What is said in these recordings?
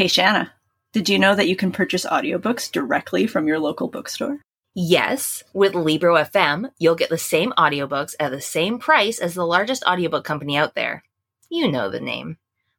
Hey, Shanna, did you know that you can purchase audiobooks directly from your local bookstore? Yes, with Libro FM, you'll get the same audiobooks at the same price as the largest audiobook company out there. You know the name.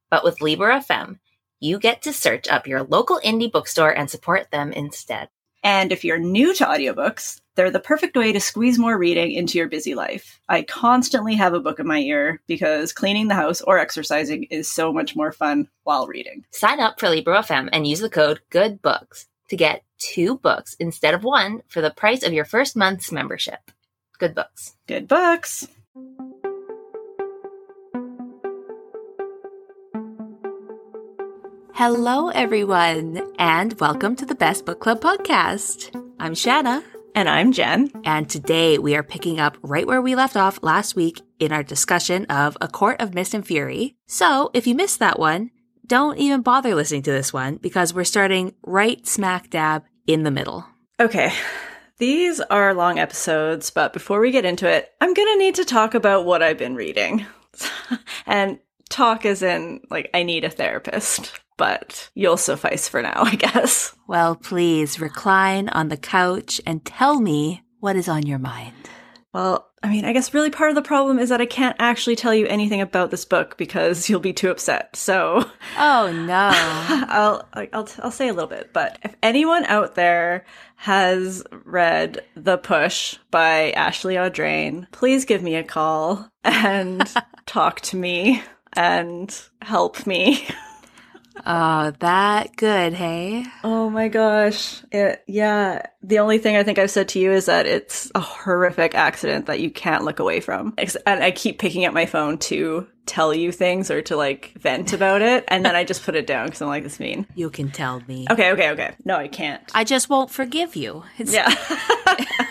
But with Libro FM, you get to search up your local indie bookstore and support them instead. And if you're new to audiobooks, they're the perfect way to squeeze more reading into your busy life. I constantly have a book in my ear because cleaning the house or exercising is so much more fun while reading. Sign up for Libro FM and use the code GOODBOOKS to get two books instead of one for the price of your first month's membership. Good books. Good books. Hello, everyone, and welcome to the Best Book Club podcast. I'm Shanna. And I'm Jen. And today we are picking up right where we left off last week in our discussion of A Court of Mist and Fury. So if you missed that one, don't even bother listening to this one because we're starting right smack dab in the middle. Okay. These are long episodes, but before we get into it, I'm going to need to talk about what I've been reading. and talk as in, like, I need a therapist but you'll suffice for now, I guess. Well, please recline on the couch and tell me what is on your mind. Well, I mean, I guess really part of the problem is that I can't actually tell you anything about this book because you'll be too upset. So, oh no, I'll I'll I'll say a little bit. But if anyone out there has read The Push by Ashley Audrain, please give me a call and talk to me and help me. Oh, that good, hey? Oh my gosh. It, yeah. The only thing I think I've said to you is that it's a horrific accident that you can't look away from. And I keep picking up my phone to tell you things or to like vent about it. And then I just put it down because I'm like, this mean. You can tell me. Okay, okay, okay. No, I can't. I just won't forgive you. It's- yeah.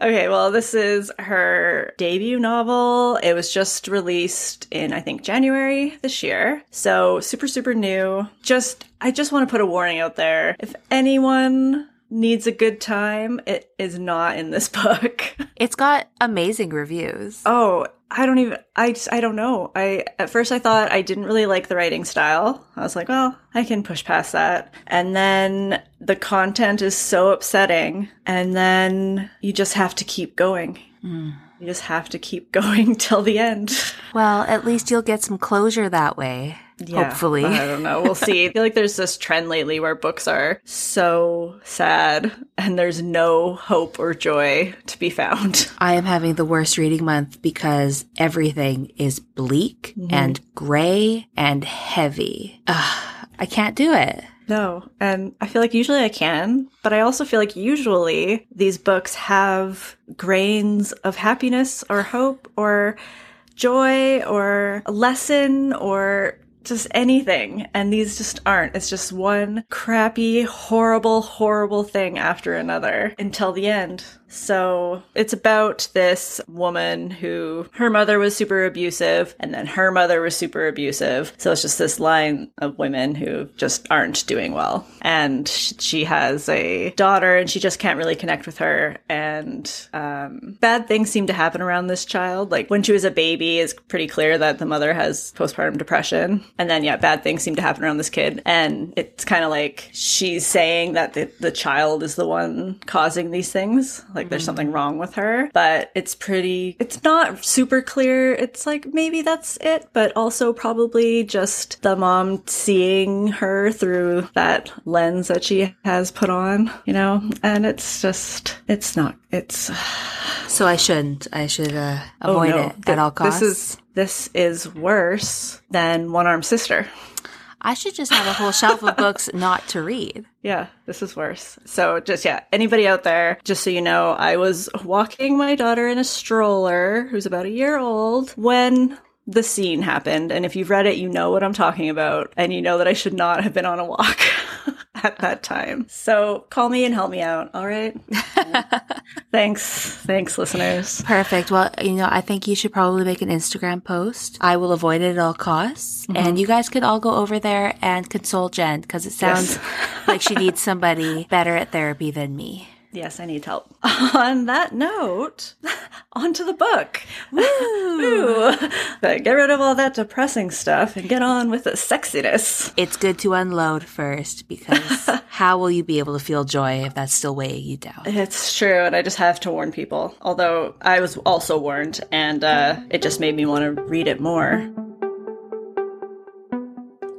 Okay, well, this is her debut novel. It was just released in, I think, January this year. So super, super new. Just, I just want to put a warning out there. If anyone needs a good time, it is not in this book. It's got amazing reviews. Oh, I don't even I just I don't know. I at first I thought I didn't really like the writing style. I was like, well, I can push past that. And then the content is so upsetting and then you just have to keep going. Mm. You just have to keep going till the end. Well, at least you'll get some closure that way. Yeah, Hopefully. I don't know. We'll see. I feel like there's this trend lately where books are so sad and there's no hope or joy to be found. I am having the worst reading month because everything is bleak mm-hmm. and gray and heavy. Ugh, I can't do it. No. And I feel like usually I can, but I also feel like usually these books have grains of happiness or hope or joy or a lesson or just anything. And these just aren't. It's just one crappy, horrible, horrible thing after another until the end. So it's about this woman who her mother was super abusive and then her mother was super abusive. So it's just this line of women who just aren't doing well. And she has a daughter and she just can't really connect with her. And um, bad things seem to happen around this child. Like when she was a baby, it's pretty clear that the mother has postpartum depression. And then, yeah, bad things seem to happen around this kid. And it's kind of like she's saying that the, the child is the one causing these things like there's something wrong with her, but it's pretty, it's not super clear. It's like maybe that's it, but also probably just the mom seeing her through that lens that she has put on, you know? And it's just, it's not, it's. So I shouldn't. I should uh, avoid oh, no. it at all costs. This is, this is worse than One Armed Sister. I should just have a whole shelf of books not to read. Yeah, this is worse. So, just yeah, anybody out there, just so you know, I was walking my daughter in a stroller who's about a year old when the scene happened. And if you've read it, you know what I'm talking about. And you know that I should not have been on a walk at that time. So call me and help me out. All right. Thanks. Thanks, listeners. Perfect. Well, you know, I think you should probably make an Instagram post. I will avoid it at all costs. Mm-hmm. And you guys could all go over there and console Jen because it sounds yes. like she needs somebody better at therapy than me. Yes, I need help. On that note, onto the book. Woo! But get rid of all that depressing stuff and get on with the sexiness. It's good to unload first because how will you be able to feel joy if that's still weighing you down? It's true, and I just have to warn people. Although I was also warned, and uh, it just made me want to read it more.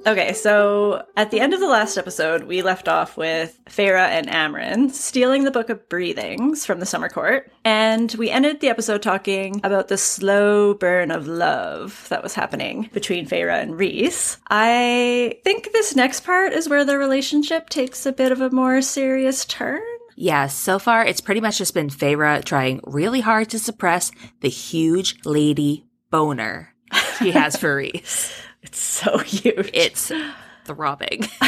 Okay, so at the end of the last episode, we left off with Feyre and Amren stealing the Book of Breathings from the Summer Court, and we ended the episode talking about the slow burn of love that was happening between Feyre and Rhys. I think this next part is where the relationship takes a bit of a more serious turn. Yeah, so far it's pretty much just been Feyre trying really hard to suppress the huge lady boner she has for Rhys. It's so huge. It's throbbing.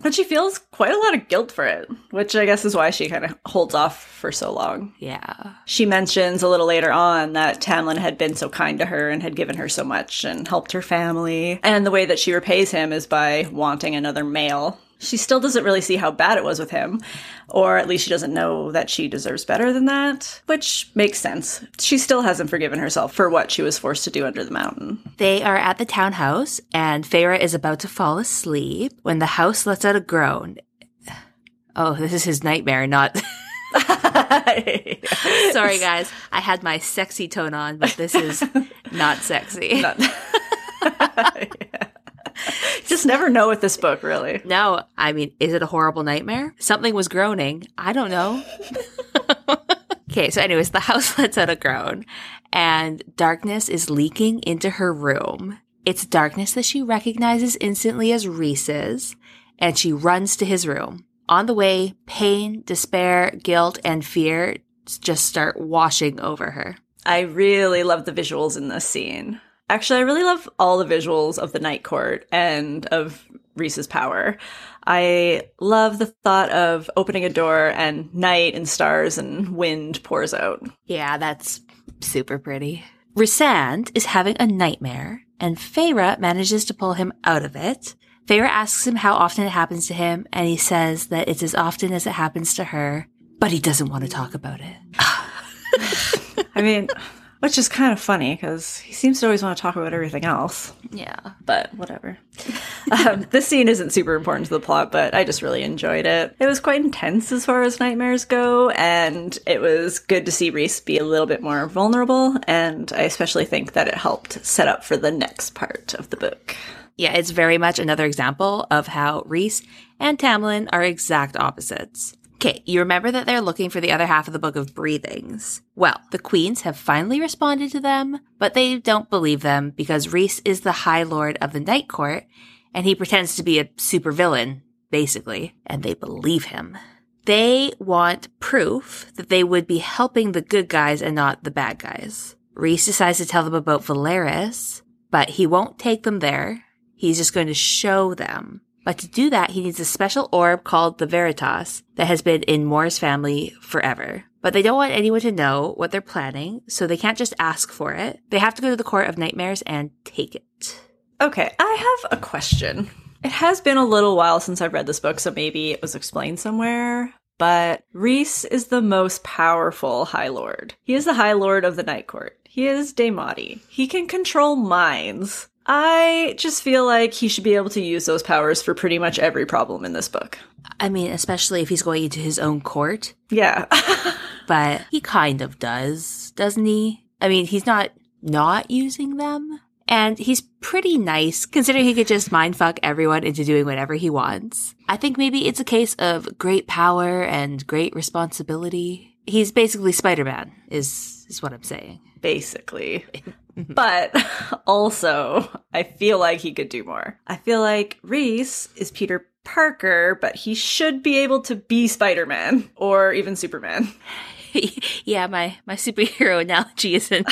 but she feels quite a lot of guilt for it, which I guess is why she kind of holds off for so long. Yeah. She mentions a little later on that Tamlin had been so kind to her and had given her so much and helped her family. And the way that she repays him is by wanting another male. She still doesn't really see how bad it was with him, or at least she doesn't know that she deserves better than that, which makes sense. She still hasn't forgiven herself for what she was forced to do under the mountain. They are at the townhouse, and Feyre is about to fall asleep when the house lets out a groan. Oh, this is his nightmare, not. Sorry, guys. I had my sexy tone on, but this is not sexy. Not- Just never know with this book, really. No, I mean, is it a horrible nightmare? Something was groaning. I don't know. okay, so, anyways, the house lets out a groan, and darkness is leaking into her room. It's darkness that she recognizes instantly as Rhys's, and she runs to his room. On the way, pain, despair, guilt, and fear just start washing over her. I really love the visuals in this scene. Actually, I really love all the visuals of the Night Court and of Rhys's power. I love the thought of opening a door and night and stars and wind pours out. Yeah, that's super pretty. Rhysand is having a nightmare, and Feyre manages to pull him out of it. Feyre asks him how often it happens to him, and he says that it's as often as it happens to her, but he doesn't want to talk about it. I mean, which is kind of funny because he seems to always want to talk about everything else, Yeah. but whatever. um, this scene isn't super important to the plot, but I just really enjoyed it. It was quite intense as far as nightmares go, and it was good to see Rhys be a little bit more vulnerable, and I especially think that it helped set up for the next part of the book. Yeah, it's very much another example of how Rhys and Tamlin are exact opposites. Okay, you remember that they're looking for the other half of the Book of Breathings. Well, the queens have finally responded to them, but they don't believe them because Rhys is the High Lord of the Night Court, and he pretends to be a supervillain, basically, and they believe him. They want proof that they would be helping the good guys and not the bad guys. Rhys decides to tell them about Velaris, but he won't take them there. He's just going to show them. But to do that, he needs a special orb called the Veritas that has been in Mor's family forever. But they don't want anyone to know what they're planning, so they can't just ask for it. They have to go to the Court of Nightmares and take it. Okay, I have a question. It has been a little while since I've read this book, so maybe it was explained somewhere. But Rhys is the most powerful High Lord. He is the High Lord of the Night Court. He is Daemati. He can control minds. I just feel like he should be able to use those powers for pretty much every problem in this book. I mean, especially if he's going into his own court, Yeah. but he kind of does, doesn't he? I mean, he's not not using them. And he's pretty nice, considering he could just mindfuck everyone into doing whatever he wants. I think maybe it's a case of great power and great responsibility. He's basically Spider-Man, is, is what I'm saying. basically. Mm-hmm. but also, I feel like he could do more. I feel like Rhys is Peter Parker, but he should be able to be Spider Man or even Superman. yeah, my, my superhero analogy isn't,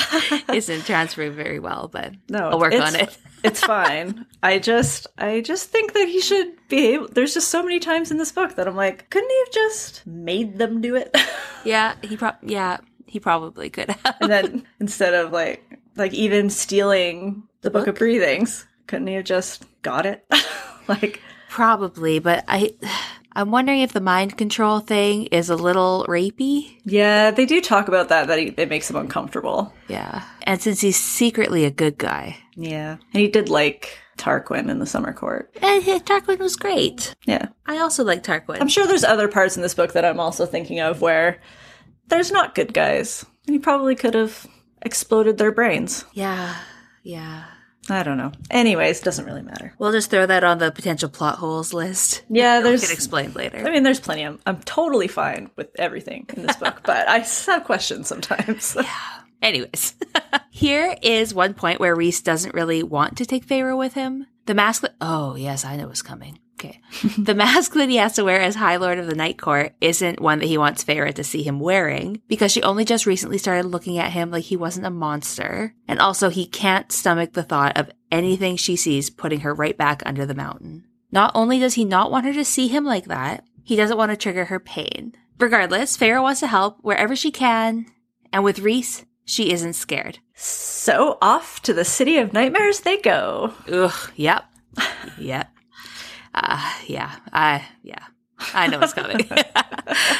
isn't transferring very well, but No, I'll work on it. it's fine. I just, I just think that he should be able. There's just so many times in this book that I'm like, couldn't he have just made them do it? Yeah, he pro- yeah, he probably could have. and then instead of like, like even stealing the book of breathings, couldn't he have just got it? like, Probably, but I I'm wondering if the mind control thing is a little rapey. Yeah, they do talk about that, that he, it makes him uncomfortable. Yeah. And since he's secretly a good guy. Yeah. And he did like Tarquin in the Summer Court. And yeah, Tarquin was great. Yeah. I also like Tarquin. I'm sure there's other parts in this book that I'm also thinking of where there's not good guys. And he probably could have exploded their brains. yeah. Yeah. I don't know. Anyways, doesn't really matter. We'll just throw that on the potential plot holes list. Yeah, there's get explained later. I mean, there's plenty. I'm, I'm totally fine with everything in this book, but I have questions sometimes. Yeah. Anyways, here is one point where Rhys doesn't really want to take Feyre with him. The mask oh, yes, I know what's coming. Okay. the mask that he has to wear as High Lord of the Night Court isn't one that he wants Feyre to see him wearing because she only just recently started looking at him like he wasn't a monster. And also, he can't stomach the thought of anything she sees putting her right back under the mountain. Not only does he not want her to see him like that, he doesn't want to trigger her pain. Regardless, Feyre wants to help wherever she can, and with Rhys, she isn't scared. so off to the city of nightmares they go. Ugh, yep. yep. Uh, yeah, I, yeah, I know it's coming. yeah,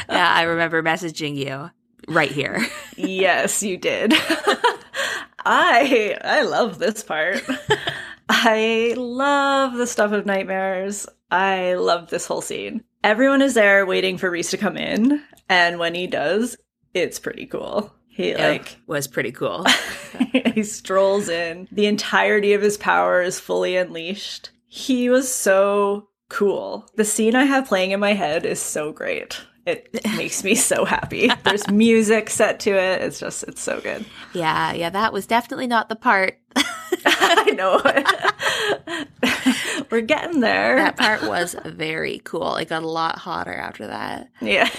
I remember messaging you right here. yes, you did. I I love this part. I love the stuff of nightmares. I love this whole scene. Everyone is there waiting for Rhys to come in, and when he does, it's pretty cool. He like was pretty cool. he strolls in. The entirety of his power is fully unleashed. He was so cool. The scene I have playing in my head is so great. It makes me so happy. There's music set to it. It's just, it's so good. Yeah, yeah, that was definitely not the part. I know. We're getting there. That part was very cool. It got a lot hotter after that. Yeah.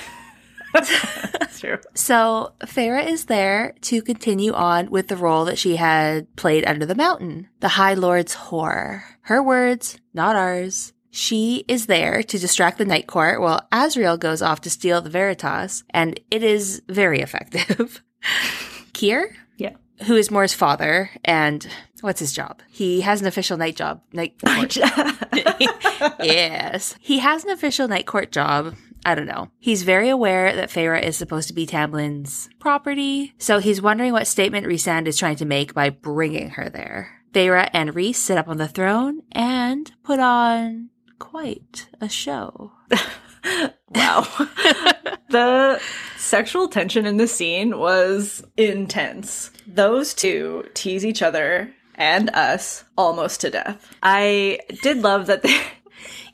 True. So Feyre is there to continue on with the role that she had played under the mountain, the High Lord's whore. Her words, not ours. She is there to distract the Night Court while Azriel goes off to steal the Veritas, and it is very effective. Keir, Yeah. who is Mor's father, and what's his job? He has an official night job. Night court. yes. He has an official night court job. I don't know. He's very aware that Feyre is supposed to be Tamlin's property, so he's wondering what statement Rhysand is trying to make by bringing her there. Feyre and Rhys sit up on the throne and put on quite a show. wow. the sexual tension in this scene was intense. Those two tease each other and us almost to death. I did love that they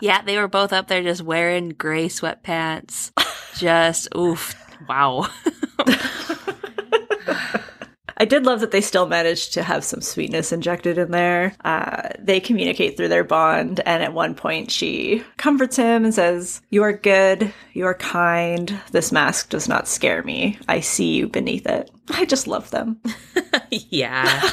Yeah, they were both up there just wearing gray sweatpants. Just oof. Wow. I did love that they still managed to have some sweetness injected in there. Uh, they communicate through their bond, and at one point, she comforts him and says, You are good, you are kind. This mask does not scare me. I see you beneath it. I just love them. yeah.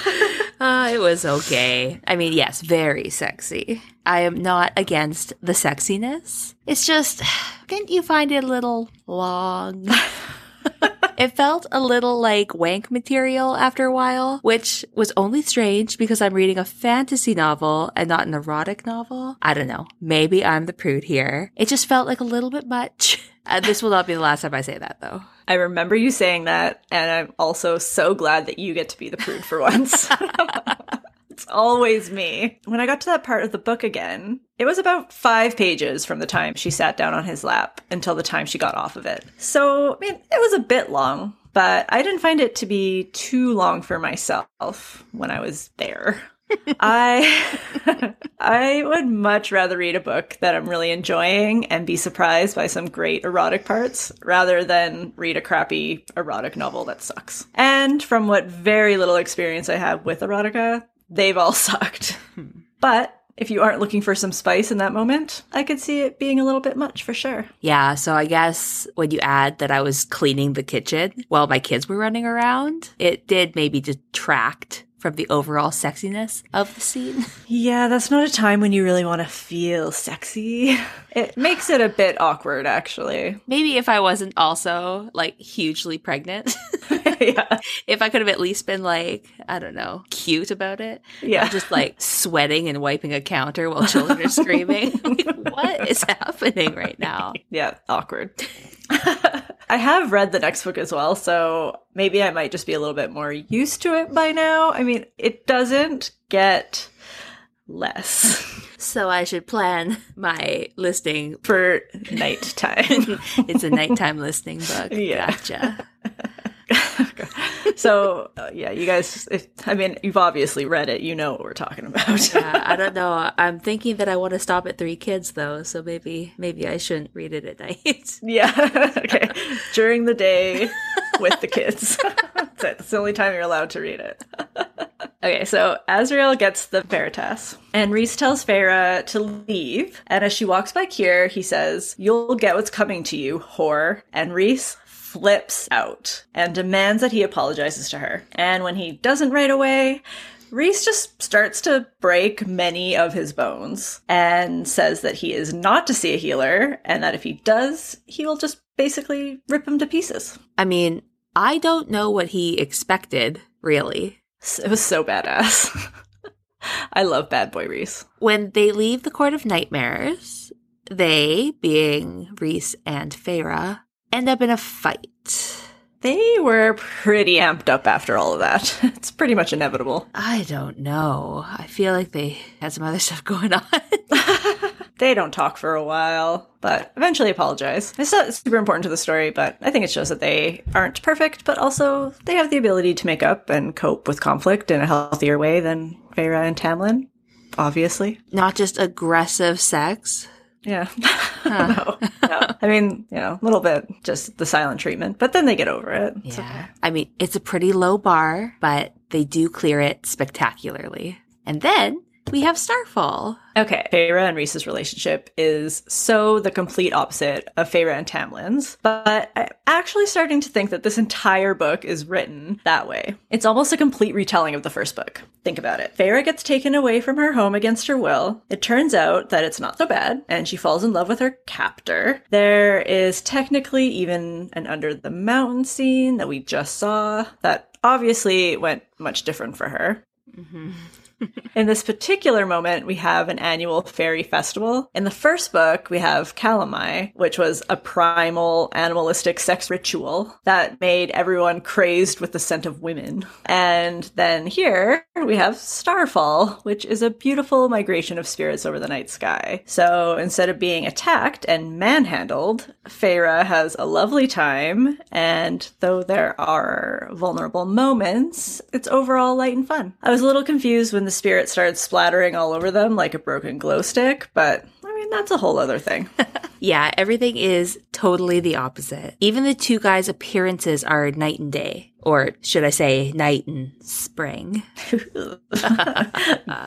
Uh, it was okay. I mean, yes, very sexy. I am not against the sexiness. It's just, didn't you find it a little long? it felt a little like wank material after a while, which was only strange because I'm reading a fantasy novel and not an erotic novel. I don't know. Maybe I'm the prude here. It just felt like a little bit much. Uh, this will not be the last time I say that, though. I remember you saying that, and I'm also so glad that you get to be the prude for once. it's always me. When I got to that part of the book again, it was about five pages from the time she sat down on his lap until the time she got off of it. So, I mean, it was a bit long, but I didn't find it to be too long for myself when I was there. I I would much rather read a book that I'm really enjoying and be surprised by some great erotic parts rather than read a crappy erotic novel that sucks. And from what very little experience I have with erotica, they've all sucked. but if you aren't looking for some spice in that moment, I could see it being a little bit much for sure. Yeah, so I guess when you add that I was cleaning the kitchen while my kids were running around, it did maybe detract from the overall sexiness of the scene. Yeah, that's not a time when you really want to feel sexy. It makes it a bit awkward, actually. Maybe if I wasn't also like hugely pregnant. yeah. If I could have at least been like, I don't know, cute about it. Yeah. Just like sweating and wiping a counter while children are screaming. Like, what is happening right now? Yeah, awkward. I have read the next book as well, so maybe I might just be a little bit more used to it by now. I mean, it doesn't get less So I should plan my listing. for nighttime. It's a nighttime listing book. Yeah. Gotcha. So, uh, yeah, you guys, if, I mean, you've obviously read it. You know what we're talking about. Yeah, I don't know. I'm thinking that I want to stop at three kids though, so maybe maybe I shouldn't read it at night. yeah. okay. During the day with the kids. That's it. That's the only time you're allowed to read it. okay, so Azriel gets the Veritas, and Rhys tells Feyre to leave. And as she walks by Keir, he says, You'll get what's coming to you, whore. And Rhys flips out and demands that he apologizes to her. And when he doesn't right away, Rhys just starts to break many of his bones and says that he is not to see a healer and that if he does, he will just basically rip him to pieces. I mean, I don't know what he expected, really. It was so badass. I love Bad Boy Rhys. When they leave the Court of Nightmares, they, being Rhys and Feyre, end up in a fight. They were pretty amped up after all of that. It's pretty much inevitable. I don't know. I feel like they had some other stuff going on. They don't talk for a while, but eventually apologize. It's not super important to the story, but I think it shows that they aren't perfect, but also they have the ability to make up and cope with conflict in a healthier way than Feyre and Tamlin, obviously. Not just aggressive sex. Yeah. no, no. I mean, you know, a little bit just the silent treatment, but then they get over it. It's okay. I mean, it's a pretty low bar, but they do clear it spectacularly. And then we have Starfall. Okay, Feyre and Rhys's relationship is so the complete opposite of Feyre and Tamlin's, but I'm actually starting to think that this entire book is written that way. It's almost a complete retelling of the first book. Think about it. Feyre gets taken away from her home against her will. It turns out that it's not so bad, and she falls in love with her captor. There is technically even an under the mountain scene that we just saw that obviously went much different for her. Mm-hmm. In this particular moment, we have an annual fairy festival. In the first book, we have Calanmai, which was a primal animalistic sex ritual that made everyone crazed with the scent of women. And then here, we have Starfall, which is a beautiful migration of spirits over the night sky. So instead of being attacked and manhandled, Feyre has a lovely time, and though there are vulnerable moments, it's overall light and fun. I was a little confused when the spirit started splattering all over them like a broken glow stick, but I mean, that's a whole other thing. Yeah, everything is totally the opposite. Even the two guys' appearances are night and day. Or should I say, night and spring?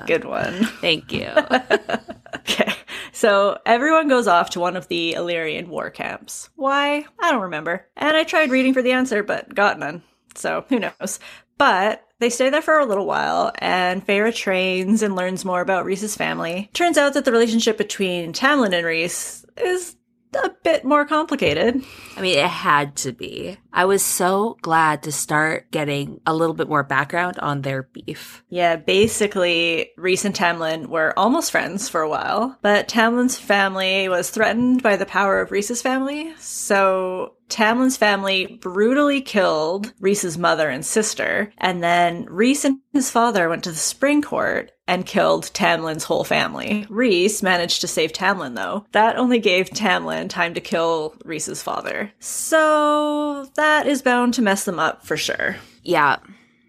Good one. Thank you. Okay. So everyone goes off to one of the Illyrian war camps. Why? I don't remember. And I tried reading for the answer, but got none. So who knows? But they stay there for a little while, and Feyre trains and learns more about Rhys's family. Turns out that the relationship between Tamlin and Rhys is a bit more complicated. I mean, it had to be. I was so glad to start getting a little bit more background on their beef. Yeah, basically, Rhys and Tamlin were almost friends for a while, but Tamlin's family was threatened by the power of Reese's family, so Tamlin's family brutally killed Rhys's mother and sister, and then Rhys and his father went to the Spring Court and killed Tamlin's whole family. Rhys managed to save Tamlin, though. That only gave Tamlin time to kill Rhys's father. So that is bound to mess them up for sure. Yeah.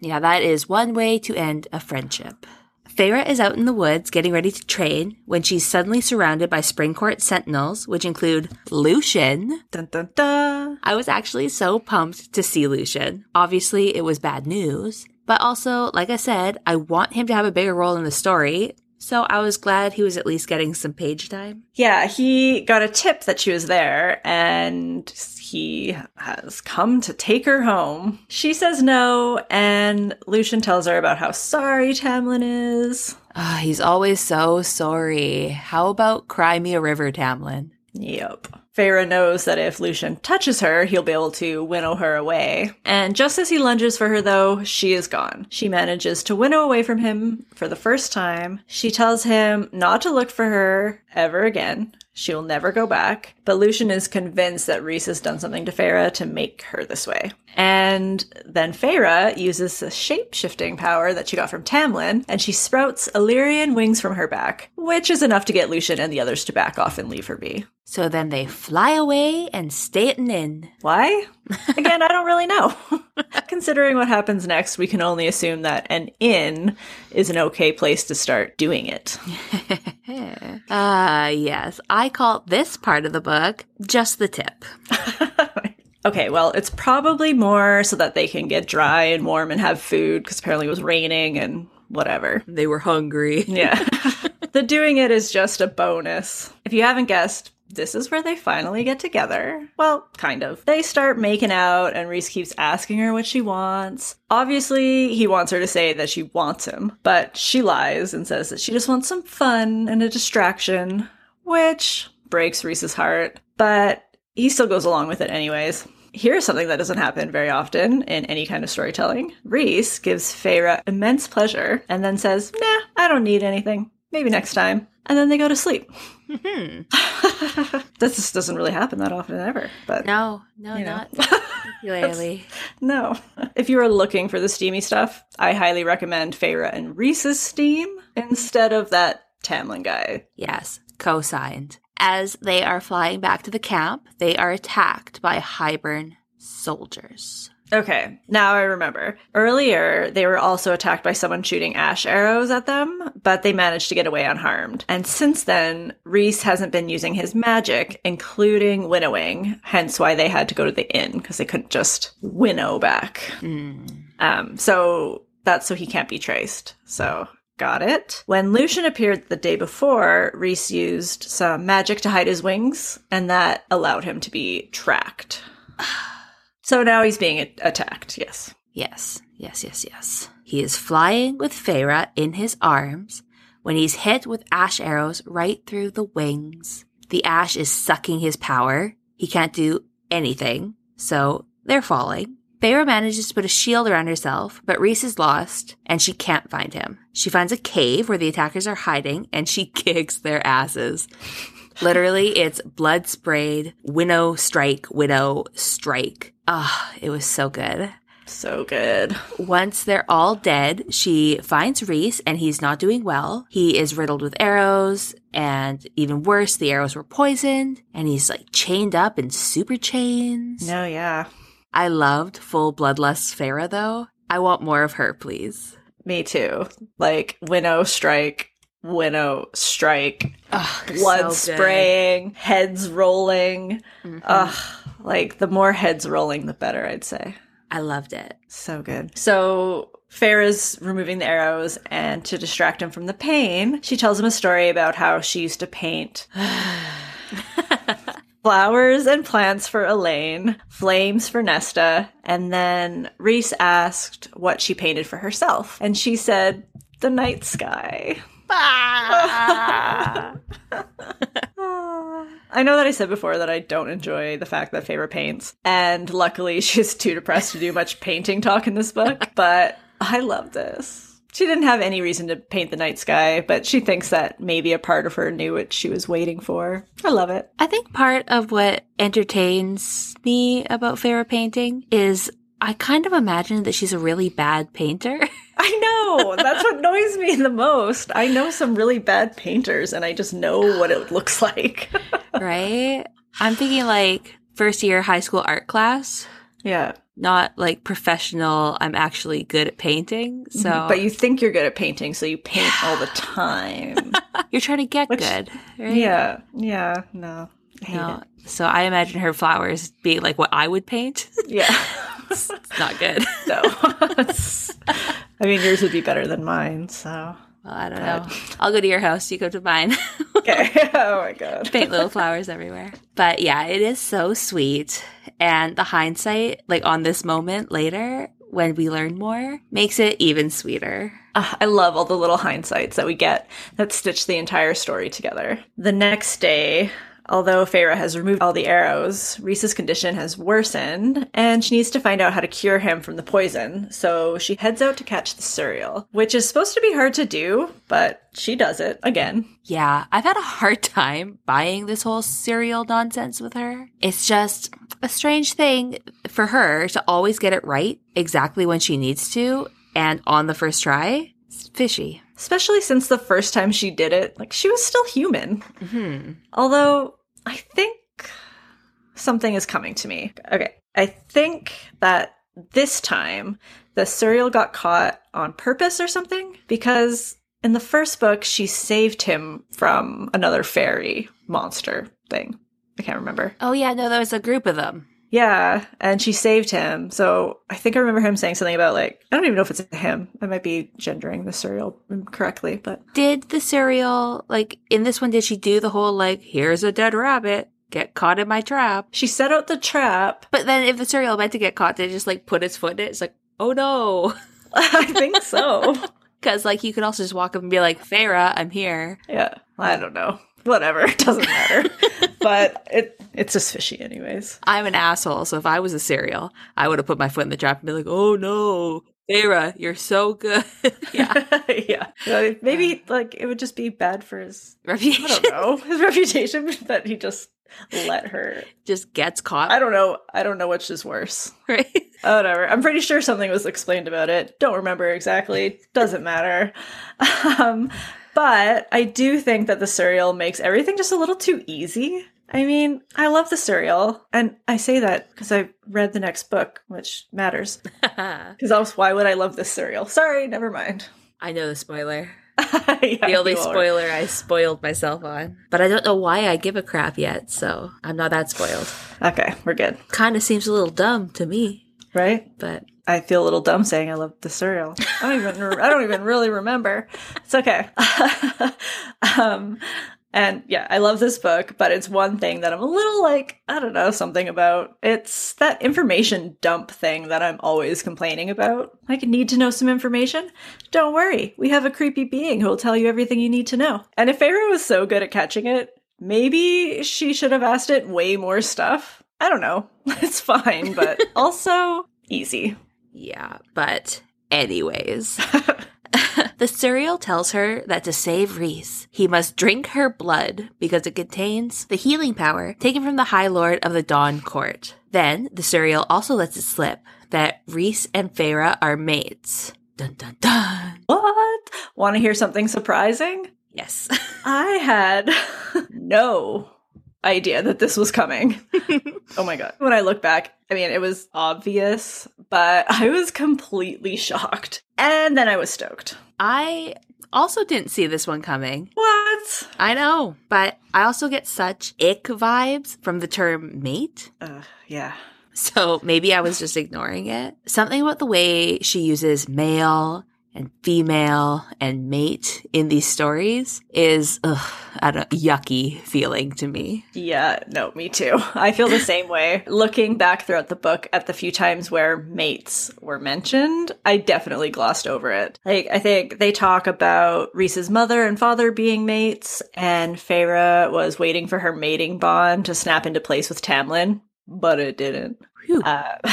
Yeah, that is one way to end a friendship. Feyre is out in the woods getting ready to train when she's suddenly surrounded by Springcourt sentinels, which include Lucien. Dun dun dun. I was actually so pumped to see Lucien. Obviously, it was bad news, but also, like I said, I want him to have a bigger role in the story, so I was glad he was at least getting some page time. Yeah, he got a tip that she was there and he has come to take her home. She says no, and Lucien tells her about how sorry Tamlin is. Ah, he's always so sorry. How about cry me a river, Tamlin? Yep. Feyre knows that if Lucien touches her, he'll be able to winnow her away. And just as he lunges for her, though, she is gone. She manages to winnow away from him for the first time. She tells him not to look for her ever again. She'll never go back. But Lucien is convinced that Rhys has done something to Feyre to make her this way. And then Feyre uses the shape shifting power that she got from Tamlin, and she sprouts Illyrian wings from her back, which is enough to get Lucien and the others to back off and leave her be. So then they fly away and stay at an inn. Why? Again, I don't really know. Considering what happens next, we can only assume that an inn is an okay place to start doing it. Ah, yes. I call this part of the book just the tip. Okay, well, it's probably more so that they can get dry and warm and have food because apparently it was raining and whatever. They were hungry. Yeah. the doing it is just a bonus. If you haven't guessed, this is where they finally get together. Well, kind of. They start making out, and Rhys keeps asking her what she wants. Obviously, he wants her to say that she wants him, but she lies and says that she just wants some fun and a distraction, which breaks Rhys's heart, but he still goes along with it anyways. Here's something that doesn't happen very often in any kind of storytelling. Rhys gives Feyre immense pleasure and then says, Nah, I don't need anything. Maybe next time. And then they go to sleep. Mm-hmm. this just doesn't really happen that often ever. But No, no, You know. not particularly. no. If you are looking for the steamy stuff, I highly recommend Feyre and Rhys's steam instead of that Tamlin guy. yes, co-signed. As they are flying back to the camp, they are attacked by Hybern soldiers. Okay, now I remember. Earlier, they were also attacked by someone shooting ash arrows at them, but they managed to get away unharmed. And since then, Rhys hasn't been using his magic, including winnowing, hence why they had to go to the inn, because they couldn't just winnow back. Um, so that's so he can't be traced. So got it. When Lucien appeared the day before, Rhys used some magic to hide his wings, and that allowed him to be tracked. So now he's being a- attacked, yes. Yes, yes, yes, yes. He is flying with Feyre in his arms when he's hit with ash arrows right through the wings. The ash is sucking his power. He can't do anything, so they're falling. Feyre manages to put a shield around herself, but Rhys is lost and she can't find him. She finds a cave where the attackers are hiding and she kicks their asses. Literally, it's blood sprayed, winnow strike, widow strike. Ah, it was so good. So good. Once they're all dead, she finds Rhys and he's not doing well. He is riddled with arrows and even worse, the arrows were poisoned and he's like chained up in super chains. No, yeah. I loved full bloodlust Feyre though. I want more of her, please. Me too. Like, winnow strike, winnow strike, Ugh, blood so spraying, heads rolling. Mhm. Ugh, like, the more heads rolling, the better, I'd say. I loved it. So good. So Feyre's removing the arrows, and to distract him from the pain, she tells him a story about how she used to paint flowers and plants for Elain, flames for Nesta, and then Rhys asked what she painted for herself, and she said, the night sky. Ah. I know that I said before that I don't enjoy the fact that Feyre paints, and luckily she's too depressed to do much painting talk in this book, but I love this. She didn't have any reason to paint the night sky, but she thinks that maybe a part of her knew what she was waiting for. I love it. I think part of what entertains me about Feyre painting is I kind of imagine that she's a really bad painter. I know. That's what annoys me the most. I know some really bad painters, and I just know what it looks like. right? I'm thinking like first year high school art class, yeah. not like professional. I'm actually good at painting. Mm-hmm. So, But you think you're good at painting, so you paint all the time. you're trying to get Which- good, right? yeah. Yeah. No. No. So I imagine her flowers being like what I would paint. Yeah. it's not good. no. I mean, yours would be better than mine, so. Well, I don't know. I'll go to your house. You go to mine. Okay. oh my god. paint little flowers everywhere. But yeah, it is so sweet. And the hindsight, like on this moment later, when we learn more, makes it even sweeter. Ah, I love all the little hindsights that we get that stitch the entire story together. The next day, Although Feyre has removed all the arrows, Rhys's condition has worsened, and she needs to find out how to cure him from the poison. So she heads out to catch the Suriel, which is supposed to be hard to do, but she does it again. Yeah, I've had a hard time buying this whole Suriel nonsense with her. It's just a strange thing for her to always get it right exactly when she needs to and on the first try. It's fishy. Especially since the first time she did it, like she was still human. Hmm. Although I think something is coming to me. Okay. I think that this time the Suriel got caught on purpose or something because in the first book she saved him from another fairy monster thing. I can't remember. Oh yeah, no, there was a group of them. Yeah, and she saved him. So I think I remember him saying something about like I don't even know if it's him. I might be gendering the Suriel correctly, but Did the Suriel like in this one? Did she do the whole like here's a dead rabbit, get caught in my trap? she set out the trap. But then if the Suriel meant to get caught, did it just like put its foot in it? It's like oh no, I think so. because like you could also just walk up and be like Feyre, I'm here. yeah, I don't know. Whatever, it doesn't matter. But it it's just fishy anyways. I'm an asshole, so if I was a Suriel, I would have put my foot in the trap and be like, "Oh no, Feyre, you're so good." yeah, yeah. Maybe like it would just be bad for his I reputation don't know, his reputation that he just let her. just gets caught. I don't know. I don't know which is worse. right? Whatever. I'm pretty sure something was explained about it. Don't remember exactly. Doesn't matter. Um, but I do think that the Suriel makes everything just a little too easy. I mean, I love the Suriel, and I say that because I read the next book, which matters. Because else, why would I love this Suriel? Sorry, never mind. I know the spoiler. Yeah, The only spoiler I spoiled myself on. But I don't know why I give a crap yet, so I'm not that spoiled. Okay, we're good, Kind of seems a little dumb to me, right? but I feel a little dumb saying I love the Suriel. I don't even I don't even really remember. It's okay. um and yeah, I love this book, but it's one thing that I'm a little like, I don't know, something about. It's that information dump thing that I'm always complaining about. Like, need to know some information? Don't worry. We have a creepy being who will tell you everything you need to know. And if Feyre was so good at catching it, maybe she should have asked it way more stuff. I don't know. It's fine, but also easy. yeah. But, anyways. the Suriel tells her that to save Rhys, he must drink her blood because it contains the healing power taken from the High Lord of the Dawn Court. Then, the Suriel also lets it slip that Rhys and Feyre are mates. Dun dun dun. What? Want to hear something surprising? Yes. I had no idea that this was coming. oh my god. When I look back, I mean, it was obvious, but I was completely shocked. And then I was stoked. I also didn't see this one coming. What? I know, but I also get such ick vibes from the term mate. Uh, yeah. So maybe I was just ignoring it. Something about the way she uses male and female and mate in these stories is, ugh, don't yucky feeling to me. Yeah, no, me too. I feel the same way. Looking back throughout the book at the few times where mates were mentioned, I definitely glossed over it. Like, I think they talk about Rhys's mother and father being mates, and Feyre was waiting for her mating bond to snap into place with Tamlin, but it didn't. Uh,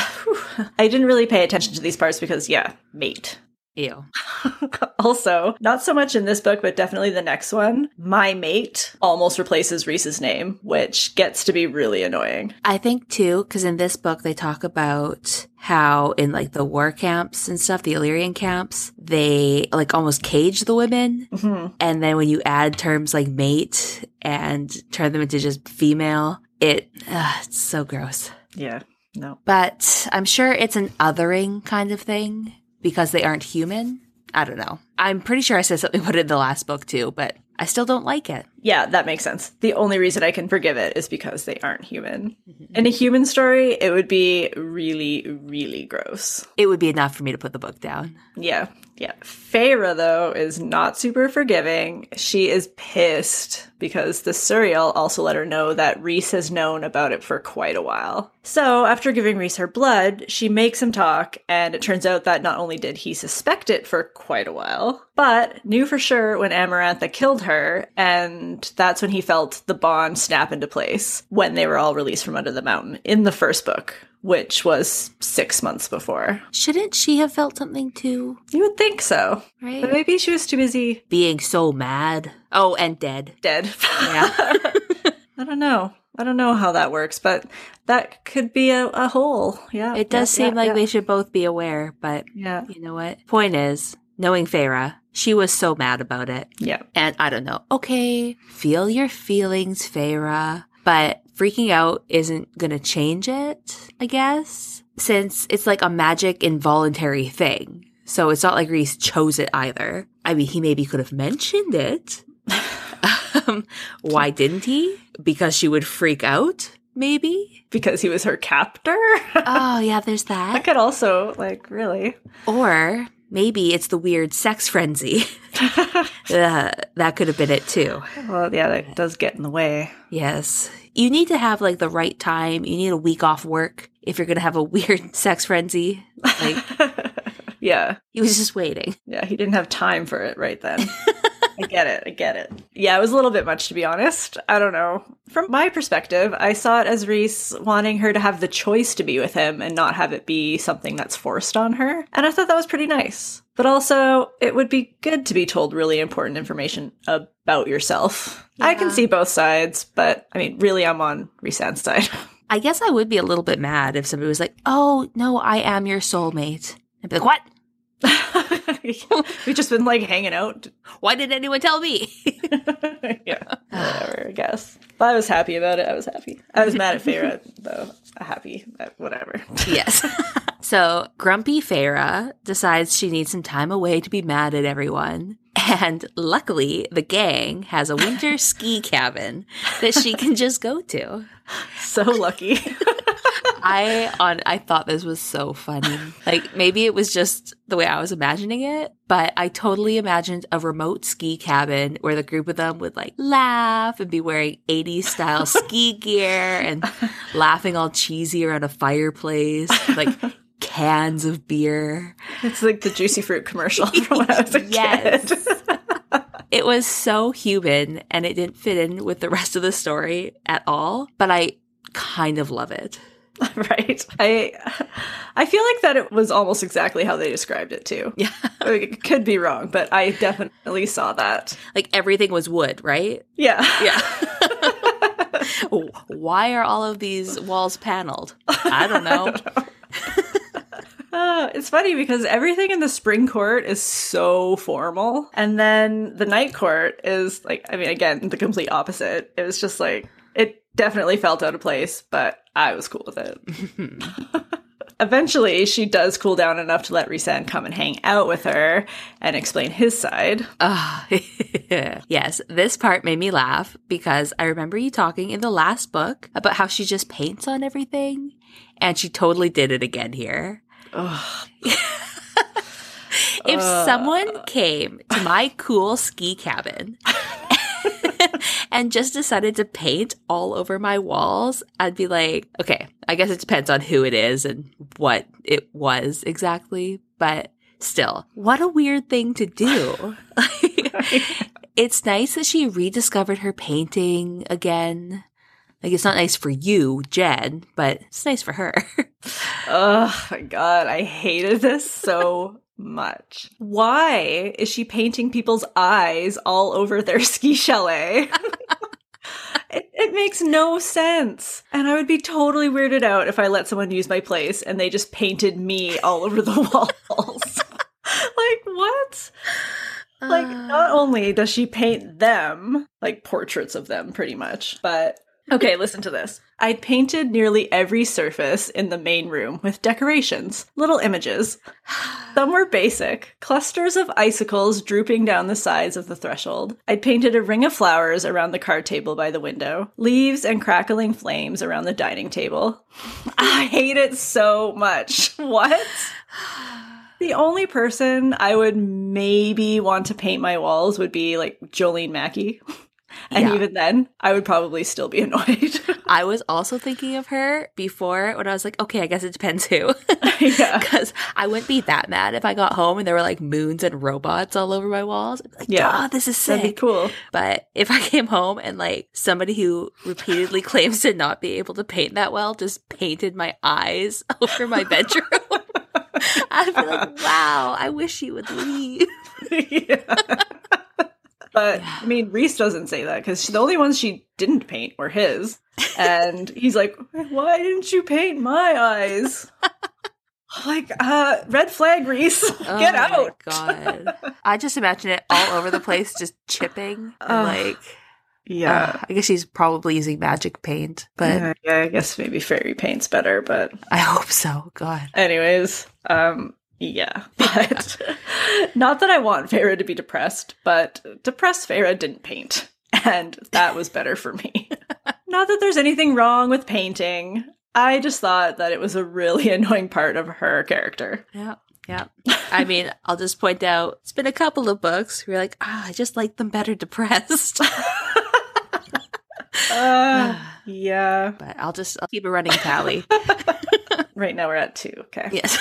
I didn't really pay attention to these parts because, yeah, mate. Ew. also, not so much in this book, but definitely the next one, my mate almost replaces Rhys's name, which gets to be really annoying. I think too, because in this book they talk about how in like the war camps and stuff, the Illyrian camps, they like almost cage the women. Mhm. And then when you add terms like mate and turn them into just female, it, uh, it's so gross. Yeah, no. But I'm sure it's an othering kind of thing because they aren't human. I don't know. I'm pretty sure I said something about it in the last book too, but I still don't like it. Yeah, that makes sense. The only reason I can forgive it is because they aren't human. In a human story, it would be really, really gross. It would be enough for me to put the book down. Yeah, Yeah. Feyre, though, is not super forgiving. She is pissed because the Suriel also let her know that Rhys has known about it for quite a while. So, after giving Rhys her blood, she makes him talk, and it turns out that not only did he suspect it for quite a while, but knew for sure when Amarantha killed her, and that's when he felt the bond snap into place when they were all released from under the mountain in the first book which was six months before. Shouldn't she have felt something too? You would think so. Right? But maybe she was too busy Being so mad. Oh, and dead. dead. Yeah. I don't know. I don't know how that works, but that could be a, a hole. Yeah. It does yeah, seem yeah, like yeah. they should both be aware, but Yeah. you know what? Point is, knowing Feyre, she was so mad about it. Yeah. And I don't know. Okay, feel your feelings, Feyre. But freaking out isn't going to change it, I guess, since it's like a magic involuntary thing. So it's not like Rhys chose it either. I mean, he maybe could have mentioned it. um, why didn't he? Because she would freak out, maybe? Because he was her captor. Oh, yeah, there's that I could also, like, really. Or maybe it's the weird sex frenzy. Uh, that could have been it too. well, yeah, that does get in the way. Yes. You need to have like the right time. You need a week off work if you're going to have a weird sex frenzy. Like yeah. he was just waiting. Yeah, he didn't have time for it right then. I get it. I get it. Yeah, it was a little bit much to be honest. I don't know. From my perspective, I saw it as Rhys wanting her to have the choice to be with him and not have it be something that's forced on her. And I thought that was pretty nice. But also, it would be good to be told really important information about yourself. I can see both sides, but I mean, really, I'm on Rhys's side. I guess I would be a little bit mad if somebody was like, "Oh no, I am your soulmate." I'd be like, "What? We've just been like hanging out. Why didn't anyone tell me?" yeah, whatever, I guess. But I was happy about it. I was happy. I was mad at Feyre, though. Happy, whatever. yes. so grumpy Feyre decides she needs some time away to be mad at everyone. And luckily, the gang has a winter ski cabin that she can just go to. So lucky. I on I thought this was so funny. Like maybe it was just the way I was imagining it, but I totally imagined a remote ski cabin where the group of them would like laugh and be wearing 80s style ski gear and laughing all cheesy around a fireplace, like cans of beer. it's like the juicy fruit commercial from when I was a Yes. kid. It was so human and it didn't fit in with the rest of the story at all, but I kind of love it. right. I I feel like that it was almost exactly how they described it too. Yeah. Like, it could be wrong, but I definitely saw that. Like everything was wood, right? Yeah. Yeah. Why are all of these walls paneled? I don't know. Uh, it's funny because everything in the spring court is so formal. And then the night court is like, I mean, again, the complete opposite. It was just like, it definitely felt out of place, but I was cool with it. Eventually, she does cool down enough to let Rhysand come and hang out with her and explain his side. Yes, this part made me laugh because I remember you talking in the last book about how she just paints on everything, and she totally did it again here. If Uh. someone came to my cool ski cabin and just decided to paint all over my walls, I'd be like, okay, I guess it depends on who it is and what it was exactly, but still, what a weird thing to do. it's nice that she rediscovered her painting again. Like, it's not nice for you, Jen, but it's nice for her. Oh my god, I hated this so much. Why is she painting people's eyes all over their ski chalet? it, it makes no sense. And I would be totally weirded out if I let someone use my place and they just painted me all over the walls. like, what? Like, not uh. only does she paint them, like portraits of them pretty much, but okay, listen to this. I painted nearly every surface in the main room with decorations, little images. Some were basic, clusters of icicles drooping down the sides of the threshold. I painted a ring of flowers around the card table by the window, leaves and crackling flames around the dining table. I hate it so much. What? The only person I would maybe want to paint my walls would be like Jolene Mackey. And Yeah. even then, I would probably still be annoyed. I was also thinking of her before when I was like, okay, I guess it depends who. yeah. Because I wouldn't be that mad if I got home and there were like moons and robots all over my walls. I'd be like, Yeah. yeah, this is That'd be sick. cool. But if I came home and like somebody who repeatedly claims to not be able to paint that well just painted my eyes over my bedroom, I'd be like, wow, I wish you would leave. yeah. But I mean, Rhys doesn't say that because the only ones she didn't paint were his. And he's like, Why didn't you paint my eyes? like, uh, red flag, Rhys. Get Oh my out. God. I just imagine it all over the place, just chipping. And like, Yeah. uh, I guess she's probably using magic paint, but yeah, yeah, I guess maybe fairy paint's better, but I hope so. God. anyways, um, yeah. But not that I want Feyre to be depressed, but depressed Feyre didn't paint. And that was better for me. not that there's anything wrong with painting. I just thought that it was a really annoying part of her character. Yeah. Yeah. I mean, I'll just point out it's been a couple of books where you're like, ah, I just like them better depressed. Uh, yeah. but I'll just I'll keep a running tally. Right now we're at two. Okay. yes.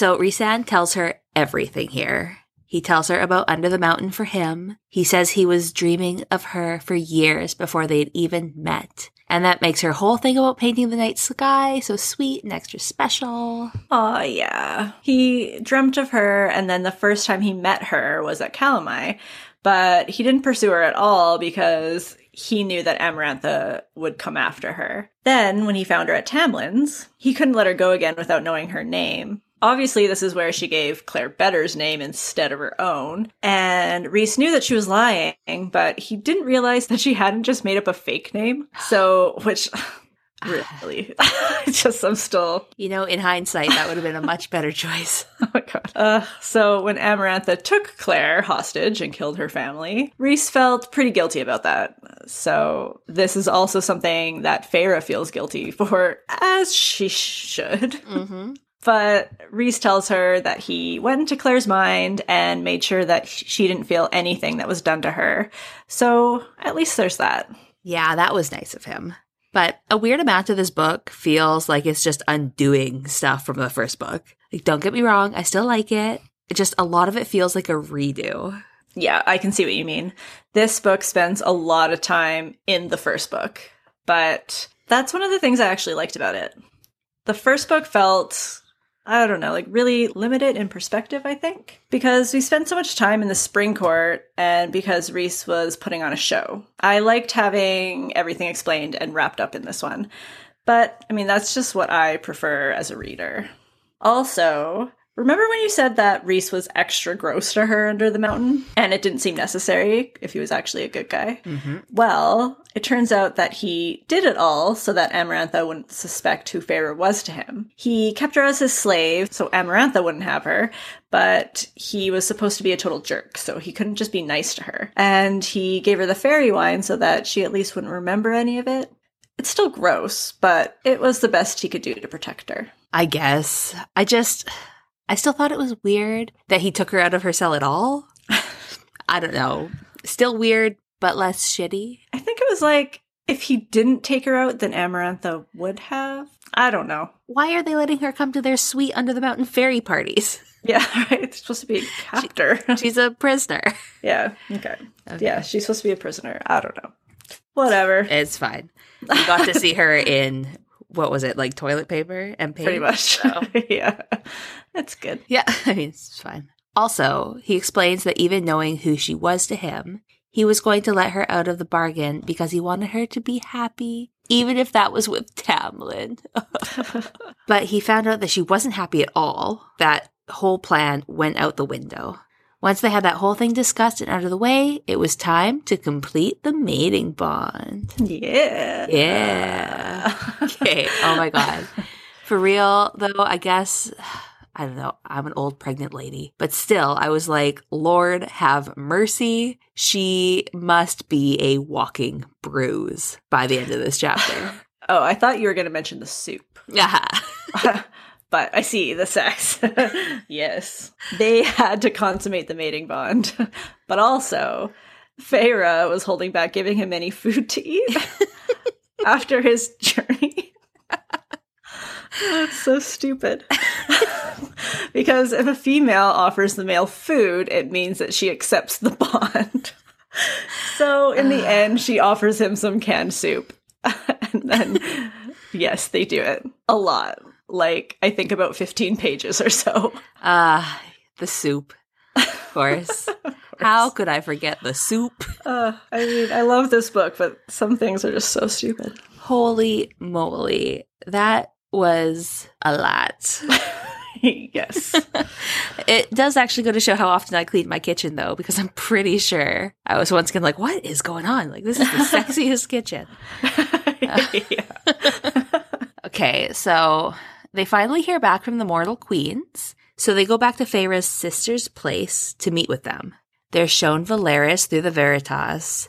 So Rhysand tells her everything here. He tells her about Under the Mountain for him. He says he was dreaming of her for years before they'd even met. And that makes her whole thing about painting the night sky so sweet and extra special. Oh, yeah. He dreamt of her, and then the first time he met her was at Calanmai, but he didn't pursue her at all because he knew that Amarantha would come after her. Then, when he found her at Tamlin's, he couldn't let her go again without knowing her name. Obviously, this is where she gave Clare Beddor's name instead of her own. And Rhys knew that she was lying, but he didn't realize that she hadn't just made up a fake name. So, which really, just I'm still You know, in hindsight, that would have been a much better choice. Oh my god. Uh, so when Amarantha took Clare hostage and killed her family, Rhys felt pretty guilty about that. So this is also something that Feyre feels guilty for, as she should. Mm-hmm. But Rhys tells her that he went into Clare's mind and made sure that she didn't feel anything that was done to her. So at least there's that. Yeah, that was nice of him. But a weird amount of this book feels like it's just undoing stuff from the first book. Like, don't get me wrong, I still like it. It just a lot of it feels like a redo. Yeah, I can see what you mean. This book spends a lot of time in the first book, but that's one of the things I actually liked about it. The first book felt, I don't know, like really limited in perspective, I think, because we spent so much time in the spring court and because Rhys was putting on a show. I liked having everything explained and wrapped up in this one. But I mean, that's just what I prefer as a reader. Also, remember when you said that Rhys was extra gross to her under the mountain and it didn't seem necessary if he was actually a good guy? Mm-hmm. Well, it turns out that he did it all so that Amarantha wouldn't suspect who Feyre was to him. He kept her as his slave so Amarantha wouldn't have her, but he was supposed to be a total jerk, so he couldn't just be nice to her. And he gave her the fairy wine so that she at least wouldn't remember any of it. It's still gross, but it was the best he could do to protect her. I guess. I just, I still thought it was weird that he took her out of her cell at all. I don't know. Still weird, but less shitty. I think it was like if he didn't take her out, then Amarantha would have. I don't know. Why are they letting her come to their sweet under the mountain fairy parties? Yeah, right. It's supposed to be a captor. She's a prisoner. yeah. Okay. Okay. Yeah, she's supposed to be a prisoner. I don't know. Whatever. It's fine. We got to see her in what was it, like toilet paper and paint? Pretty much. So. yeah. That's good. Yeah, I mean, it's fine. Also, he explains that even knowing who she was to him, he was going to let her out of the bargain because he wanted her to be happy, even if that was with Tamlin. but he found out that she wasn't happy at all. That whole plan went out the window. Once they had that whole thing discussed and out of the way, it was time to complete the mating bond. Yeah. Yeah. Okay. Oh my God. For real, though, I guess, I don't know. I'm an old pregnant lady, but still, I was like, Lord, have mercy. She must be a walking bruise by the end of this chapter. oh, I thought you were going to mention the soup. yeah. but I see the sex. yes. They had to consummate the mating bond. but also, Feyre was holding back giving him any food to eat after his journey. That's so stupid. because if a female offers the male food, it means that she accepts the bond. so in the end, she offers him some canned soup. and then, yes, they do it a lot. Like, I think about 15 pages or so. Ah, the soup. Of course. How could I forget the soup? Uh, I mean, I love this book, but some things are just so stupid. Holy moly. That was a lot. yes. it does actually go to show how often I clean my kitchen, though, because I'm pretty sure I was once again like, what is going on? Like, this is the sexiest kitchen. okay, so they finally hear back from the mortal queens. So they go back to Feyre's sister's place to meet with them. They're shown Velaris through the Veritas,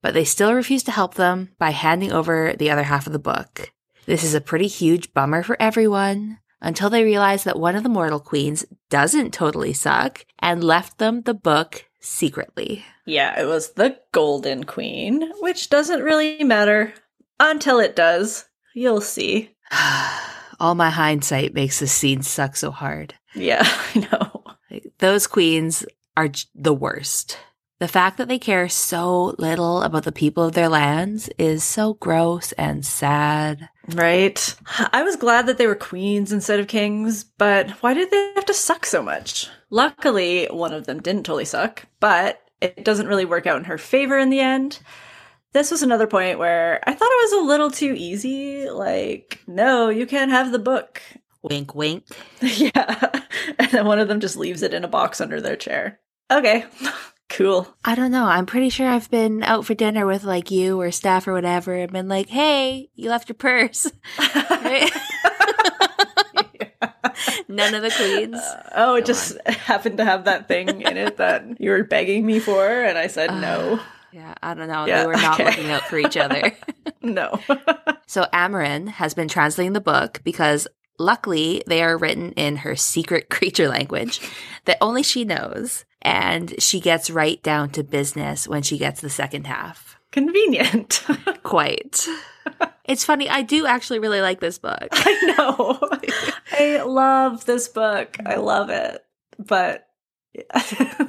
but they still refuse to help them by handing over the other half of the book. This is a pretty huge bummer for everyone until they realize that one of the mortal queens doesn't totally suck and left them the book secretly. Yeah, it was the Golden Queen, which doesn't really matter until it does. You'll see. All my hindsight makes this scene suck so hard. Yeah, I know. Like, those queens are the worst. The fact that they care so little about the people of their lands is so gross and sad. Right. I was glad that they were queens instead of kings, but why did they have to suck so much? Luckily, one of them didn't totally suck, but it doesn't really work out in her favor in the end. This was another point where I thought it was a little too easy. Like, no, you can't have the book. Wink, wink. yeah. And then one of them just leaves it in a box under their chair. Okay. cool. I don't know. I'm pretty sure I've been out for dinner with like you or staff or whatever and been like, hey, you left your purse. Right? None of the queens. Uh, oh, it just happened to have that thing in it that you were begging me for, and I said no. Yeah, I don't know. Yeah, they were not okay. looking out for each other. No. so Amren has been translating the book because luckily they are written in her secret creature language that only she knows. And she gets right down to business when she gets the second half. Convenient. Quite. It's funny. I do actually really like this book. I know. I love this book. I love it. But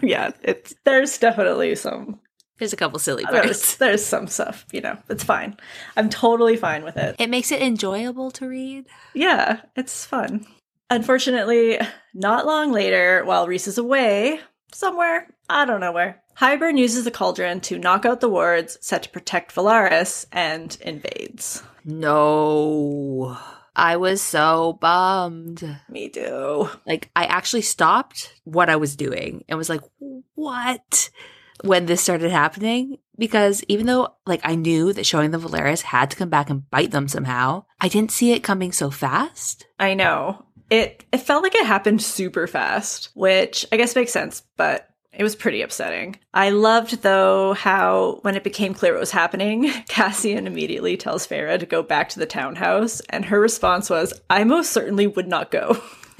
yeah, it's there's definitely some There's a couple silly there's, parts. there's some stuff, you know. It's fine. I'm totally fine with it. It makes it enjoyable to read. Yeah, it's fun. Unfortunately, not long later, while Rhys is away, somewhere, I don't know where, Hybern uses the cauldron to knock out the wards set to protect Velaris and invades. No. I was so bummed. Me too. Like, I actually stopped what I was doing and was like, what? When this started happening. Because even though, like, I knew that showing the Velaris had to come back and bite them somehow, I didn't see it coming so fast. I know. It it felt like it happened super fast, which I guess makes sense, but it was pretty upsetting. I loved though how when it became clear what was happening, Cassian immediately tells Feyre to go back to the townhouse, and her response was, "I most certainly would not go."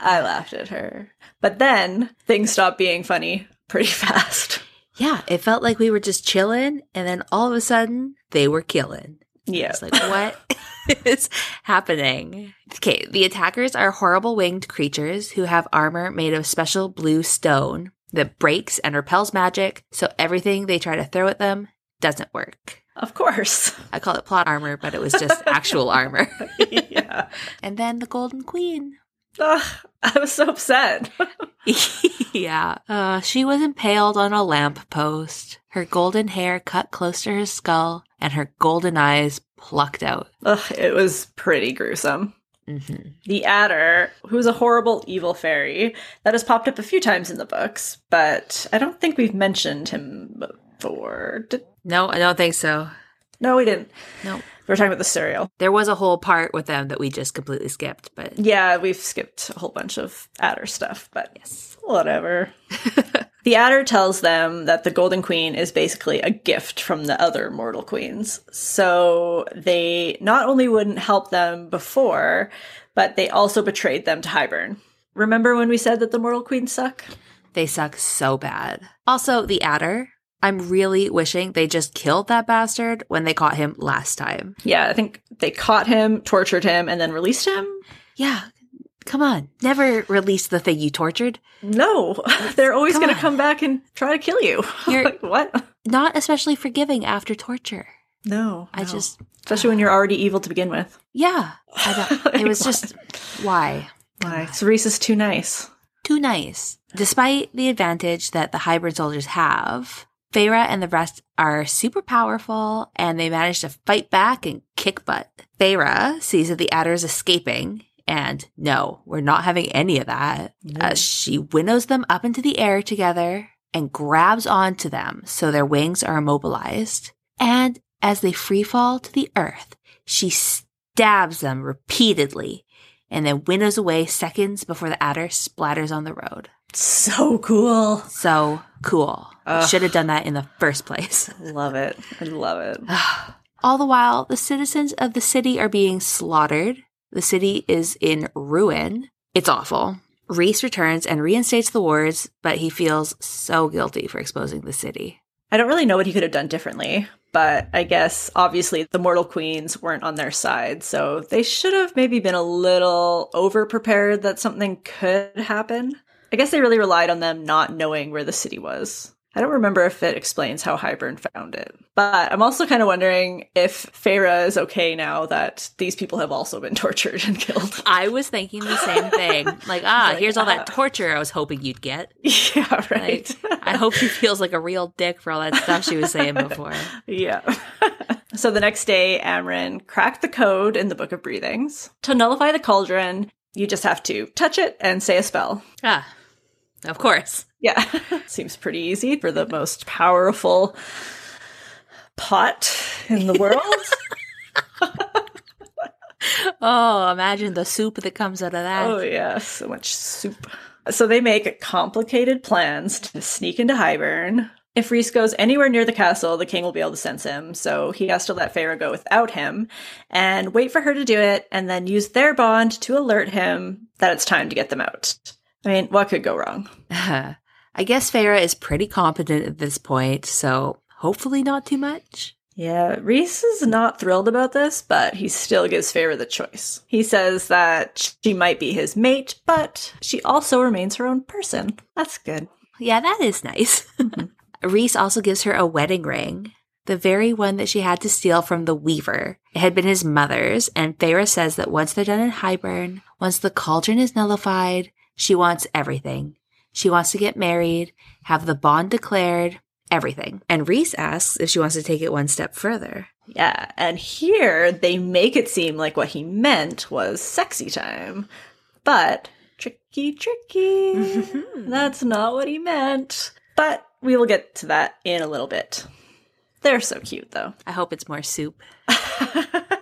I laughed at her. But then things stopped being funny pretty fast. Yeah, it felt like we were just chilling, and then all of a sudden, they were killing. Yeah. It's like, what is happening? Okay, the attackers are horrible winged creatures who have armor made of special blue stone that breaks and repels magic, so everything they try to throw at them doesn't work. Of course. I call it plot armor, but it was just actual armor. yeah. And then the Golden Queen. Ugh, I was so upset. yeah. Uh, she was impaled on a lamp post, her golden hair cut close to her skull, and her golden eyes plucked out. Ugh, it was pretty gruesome. Mm-hmm. The Attor, who's a horrible evil fairy that has popped up a few times in the books, but I don't think we've mentioned him before. Did- No, I don't think so. no, we didn't. No. We were talking about the Suriel. There was a whole part with them that we just completely skipped, but Yeah, we've skipped a whole bunch of Attor stuff, but yes. whatever. The Attor tells them that the Golden Queen is basically a gift from the other mortal queens. So they not only wouldn't help them before, but they also betrayed them to Hybern. Remember when we said that the mortal queens suck? They suck so bad. Also, the Attor. I'm really wishing they just killed that bastard when they caught him last time. Yeah, I think they caught him, tortured him, and then released him. Yeah, come on. Never release the thing you tortured. No, they're always going to come back and try to kill you. You're- like, what? Not especially forgiving after torture. No, I no. just, especially when you're already evil to begin with. yeah. It was just, why? Why? Cerise is too nice. Too nice. Despite the advantage that the Hybern soldiers have, Feyre and the rest are super powerful and they manage to fight back and kick butt. Feyre sees that the Attor is escaping and no, we're not having any of that. Uh, she winnows them up into the air together and grabs onto them so their wings are immobilized. And as they free fall to the earth, she stabs them repeatedly and then winnows away seconds before the Attor splatters on the road. So cool. So cool. Ugh. Should have done that in the first place. Love it. I love it. All the while, the citizens of the city are being slaughtered. The city is in ruin. It's awful. Rhys returns and reinstates the wards, but he feels so guilty for exposing the city. I don't really know what he could have done differently, but I guess obviously the mortal queens weren't on their side, so they should have maybe been a little over prepared that something could happen. I guess they really relied on them not knowing where the city was. I don't remember if it explains how Hybern found it. But I'm also kind of wondering if Feyre is okay now that these people have also been tortured and killed. I was thinking the same thing. Like, ah, Like, here's all that ah. torture I was hoping you'd get. yeah, right. Like, I hope she feels like a real dick for all that stuff she was saying before. Yeah. so the next day, Amren cracked the code in the Book of Breathings. To nullify the cauldron, you just have to touch it and say a spell. Ah, of course. Yeah. Seems pretty easy for the most powerful pot in the world. Oh, imagine the soup that comes out of that. oh, yeah. So much soup. So they make complicated plans to sneak into Hybern. If Rhys goes anywhere near the castle, the king will be able to sense him, so he has to let Feyre go without him and wait for her to do it and then use their bond to alert him that it's time to get them out. I mean, what could go wrong? I guess Feyre is pretty competent at this point, so hopefully not too much. Yeah, Rhys is not thrilled about this, but he still gives Feyre the choice. He says that she might be his mate, but she also remains her own person. That's good. Yeah, that is nice. Mm-hmm. Rhys also gives her a wedding ring, the very one that she had to steal from the Weaver. It had been his mother's, and Feyre says that once they're done in Hybern, once the cauldron is nullified, she wants everything. She wants to get married, have the bond declared, everything. And Rhys asks if she wants to take it one step further. Yeah, and here they make it seem like what he meant was sexy time. But tricky, tricky. Mm-hmm. That's not what he meant. But we will get to that in a little bit. They're so cute, though. I hope it's more soup.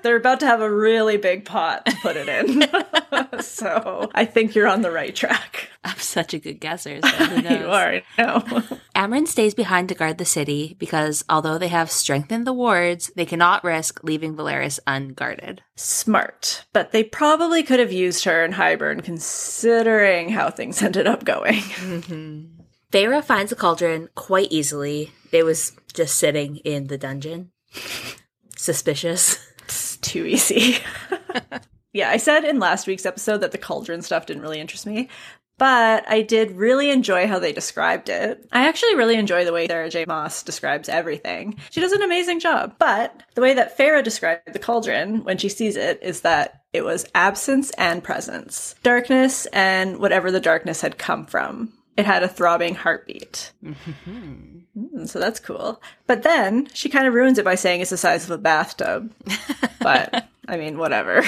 They're about to have a really big pot to put it in. so I think you're on the right track. I'm such a good guesser. So who knows? You are, I know. Amren stays behind to guard the city because although they have strengthened the wards, they cannot risk leaving Velaris unguarded. Smart. But they probably could have used her in Hybern considering how things ended up going. Mm-hmm. Feyre finds the cauldron quite easily. It was just sitting in the dungeon. Suspicious. Too easy. yeah, I said in last week's episode that the cauldron stuff didn't really interest me, but I did really enjoy how they described it. I actually really enjoy the way Sarah J. Maas describes everything. She does an amazing job. But the way that Feyre described the cauldron when she sees it is that it was absence and presence, darkness and whatever the darkness had come from. It had a throbbing heartbeat. Mm, so that's cool. But then she kind of ruins it by saying it's the size of a bathtub. but I mean, whatever.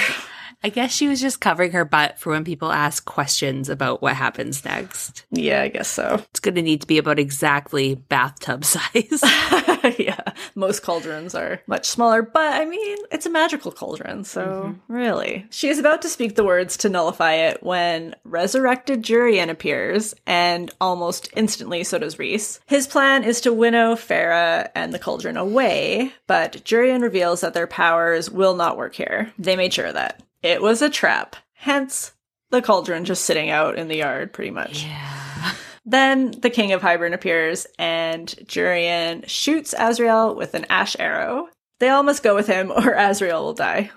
I guess she was just covering her butt for when people ask questions about what happens next. Yeah, I guess so. It's going to need to be about exactly bathtub size. yeah, most cauldrons are much smaller, but I mean, it's a magical cauldron, so mm-hmm. really. She is about to speak the words to nullify it when resurrected Jurian appears, and almost instantly so does Rhys. His plan is to winnow Feyre and the cauldron away, but Jurian reveals that their powers will not work here. They made sure of that. It was a trap, hence the cauldron just sitting out in the yard, pretty much. yeah. Then the king of Hybern appears, and Jurian shoots Azriel with an ash arrow. They all must go with him, or Azriel will die.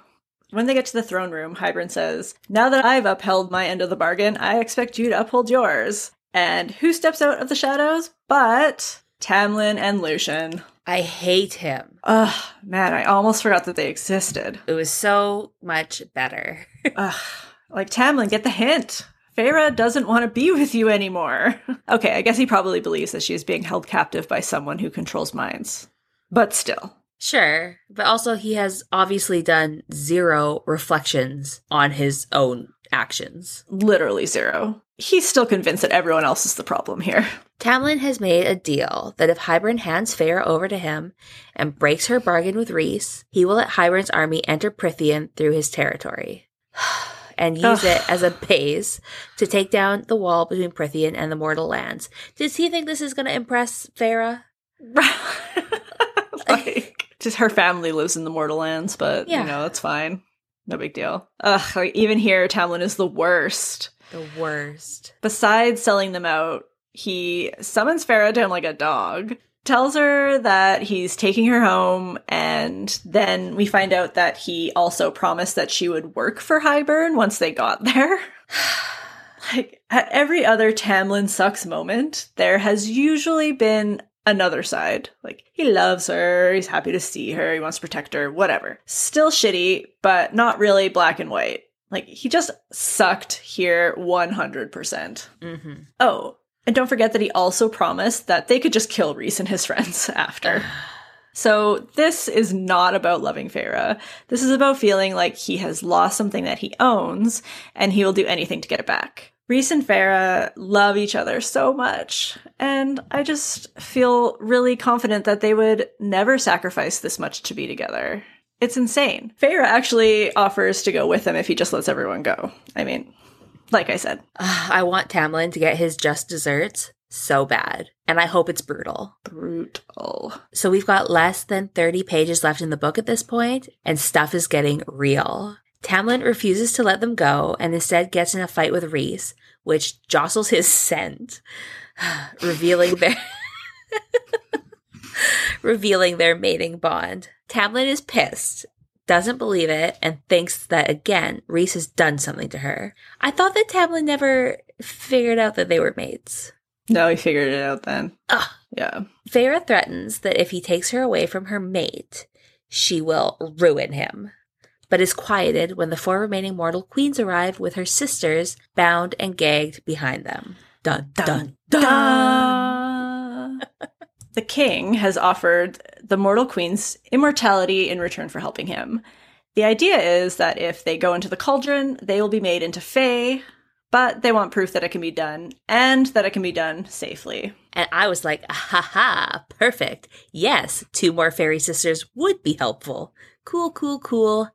When they get to the throne room, Hybern says, Now that I've upheld my end of the bargain, I expect you to uphold yours. And who steps out of the shadows? But Tamlin and Lucien. I hate him. Ugh, man, I almost forgot that they existed. It was so much better. Ugh, like Tamlin, get the hint. Feyre doesn't want to be with you anymore. okay, I guess he probably believes that she is being held captive by someone who controls minds. But still. Sure, but also he has obviously done zero reflections on his own actions. Literally zero. He's still convinced that everyone else is the problem here. Tamlin has made a deal that if Hybern hands Feyre over to him and breaks her bargain with Rhys, he will let Hybern's army enter Prythian through his territory. And use Ugh. it as a base to take down the wall between Prythian and the mortal lands. Does he think this is going to impress Feyre? like, just her family lives in the Mortal Lands, but Yeah. you know, that's fine. No big deal. Ugh, even here, Tamlin is the worst. The worst. Besides selling them out, he summons Feyre to him like a dog, tells her that he's taking her home, and then we find out that he also promised that she would work for Hybern once they got there. like, at every other Tamlin sucks moment, there has usually been another side. Like, he loves her, he's happy to see her, he wants to protect her, whatever. Still shitty, but not really black and white. Like, he just sucked here 100%. Mm-hmm. Oh, and don't forget that he also promised that they could just kill Rhys and his friends after. So this is not about loving Feyre. This is about feeling like he has lost something that he owns and he will do anything to get it back. Rhys and Feyre love each other so much, and I just feel really confident that they would never sacrifice this much to be together. It's insane. Feyre actually offers to go with him if he just lets everyone go. I mean, like I said, I want Tamlin to get his just desserts so bad, and I hope it's brutal. brutal. So we've got less than 30 pages left in the book at this point, and stuff is getting real. Tamlin refuses to let them go and instead gets in a fight with Rhys, which jostles his scent, revealing their revealing their mating bond. Tamlin is pissed, doesn't believe it, and thinks that again Rhys has done something to her. I thought that Tamlin never figured out that they were mates. No, he figured it out then. Ugh. Yeah. Feyre threatens that if he takes her away from her mate, she will ruin him, but is quieted when the four remaining mortal queens arrive with her sisters bound and gagged behind them. Dun dun dun. the king has offered the mortal queens immortality in return for helping him. The idea is that if they go into the cauldron, they will be made into fae, but they want proof that it can be done and that it can be done safely. And I was like, ha ha, perfect. Yes, two more fairy sisters would be helpful. Cool, cool, cool.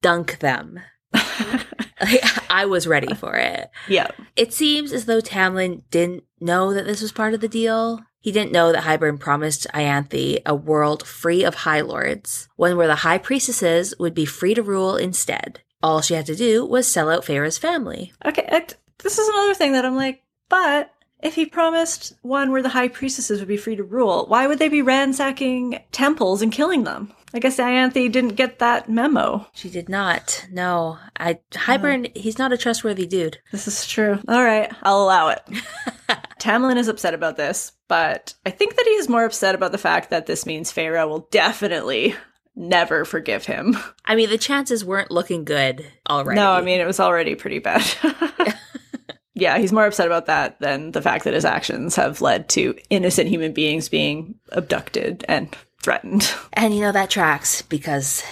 Dunk them. Like, I was ready for it. yeah. It seems as though Tamlin didn't know that this was part of the deal. He didn't know that Hybern promised Ianthe a world free of High Lords, one where the High Priestesses would be free to rule instead. All she had to do was sell out Feyre's family. Okay, it, this is another thing that I'm like, but if he promised one where the high priestesses would be free to rule, why would they be ransacking temples and killing them? I guess Ianthe didn't get that memo. She did not. No, I Hybern. Oh. He's not a trustworthy dude. This is true. All right, I'll allow it. Tamlin is upset about this, but I think that he is more upset about the fact that this means Feyre will definitely never forgive him. I mean, the chances weren't looking good already. No, I mean, it was already pretty bad. yeah, he's more upset about that than the fact that his actions have led to innocent human beings being abducted and threatened. and you know that tracks because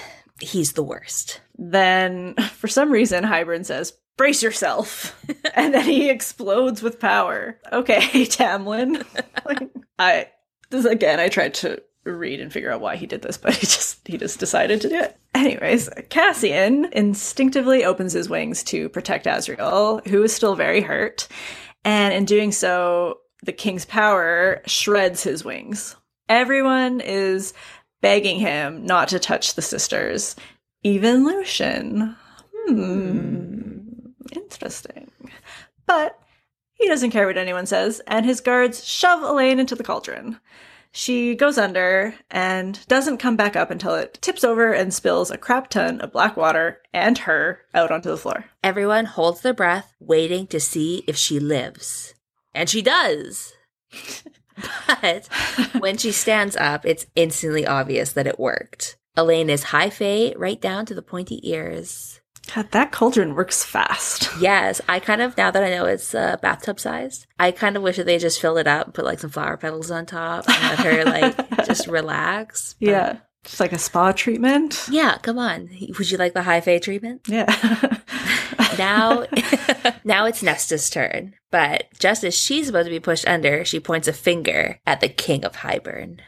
He's the worst. Then, for some reason, Hybern says, brace yourself. and then he explodes with power. Okay, Tamlin. Like, I, this again, I tried to read and figure out why he did this, but he just, he just decided to do it. Anyways, Cassian instinctively opens his wings to protect Azriel, who is still very hurt. And in doing so, the king's power shreds his wings. Everyone is begging him not to touch the sisters, even Lucien. Hmm, interesting. But he doesn't care what anyone says, and his guards shove Elain into the cauldron. She goes under and doesn't come back up until it tips over and spills a crap ton of black water and her out onto the floor. Everyone holds their breath, waiting to see if she lives. And she does. but when she stands up, it's instantly obvious that it worked. Elain is high fae right down to the pointy ears. God, that cauldron works fast. Yes, I kind of, now that I know it's uh, bathtub sized, I kind of wish that they just filled it up and put like some flower petals on top and let her like just relax. But- Yeah. Just like a spa treatment. Yeah, come on. Would you like the high fae treatment? Yeah. now now it's Nesta's turn. But just as she's about to be pushed under, she points a finger at the king of Hybern.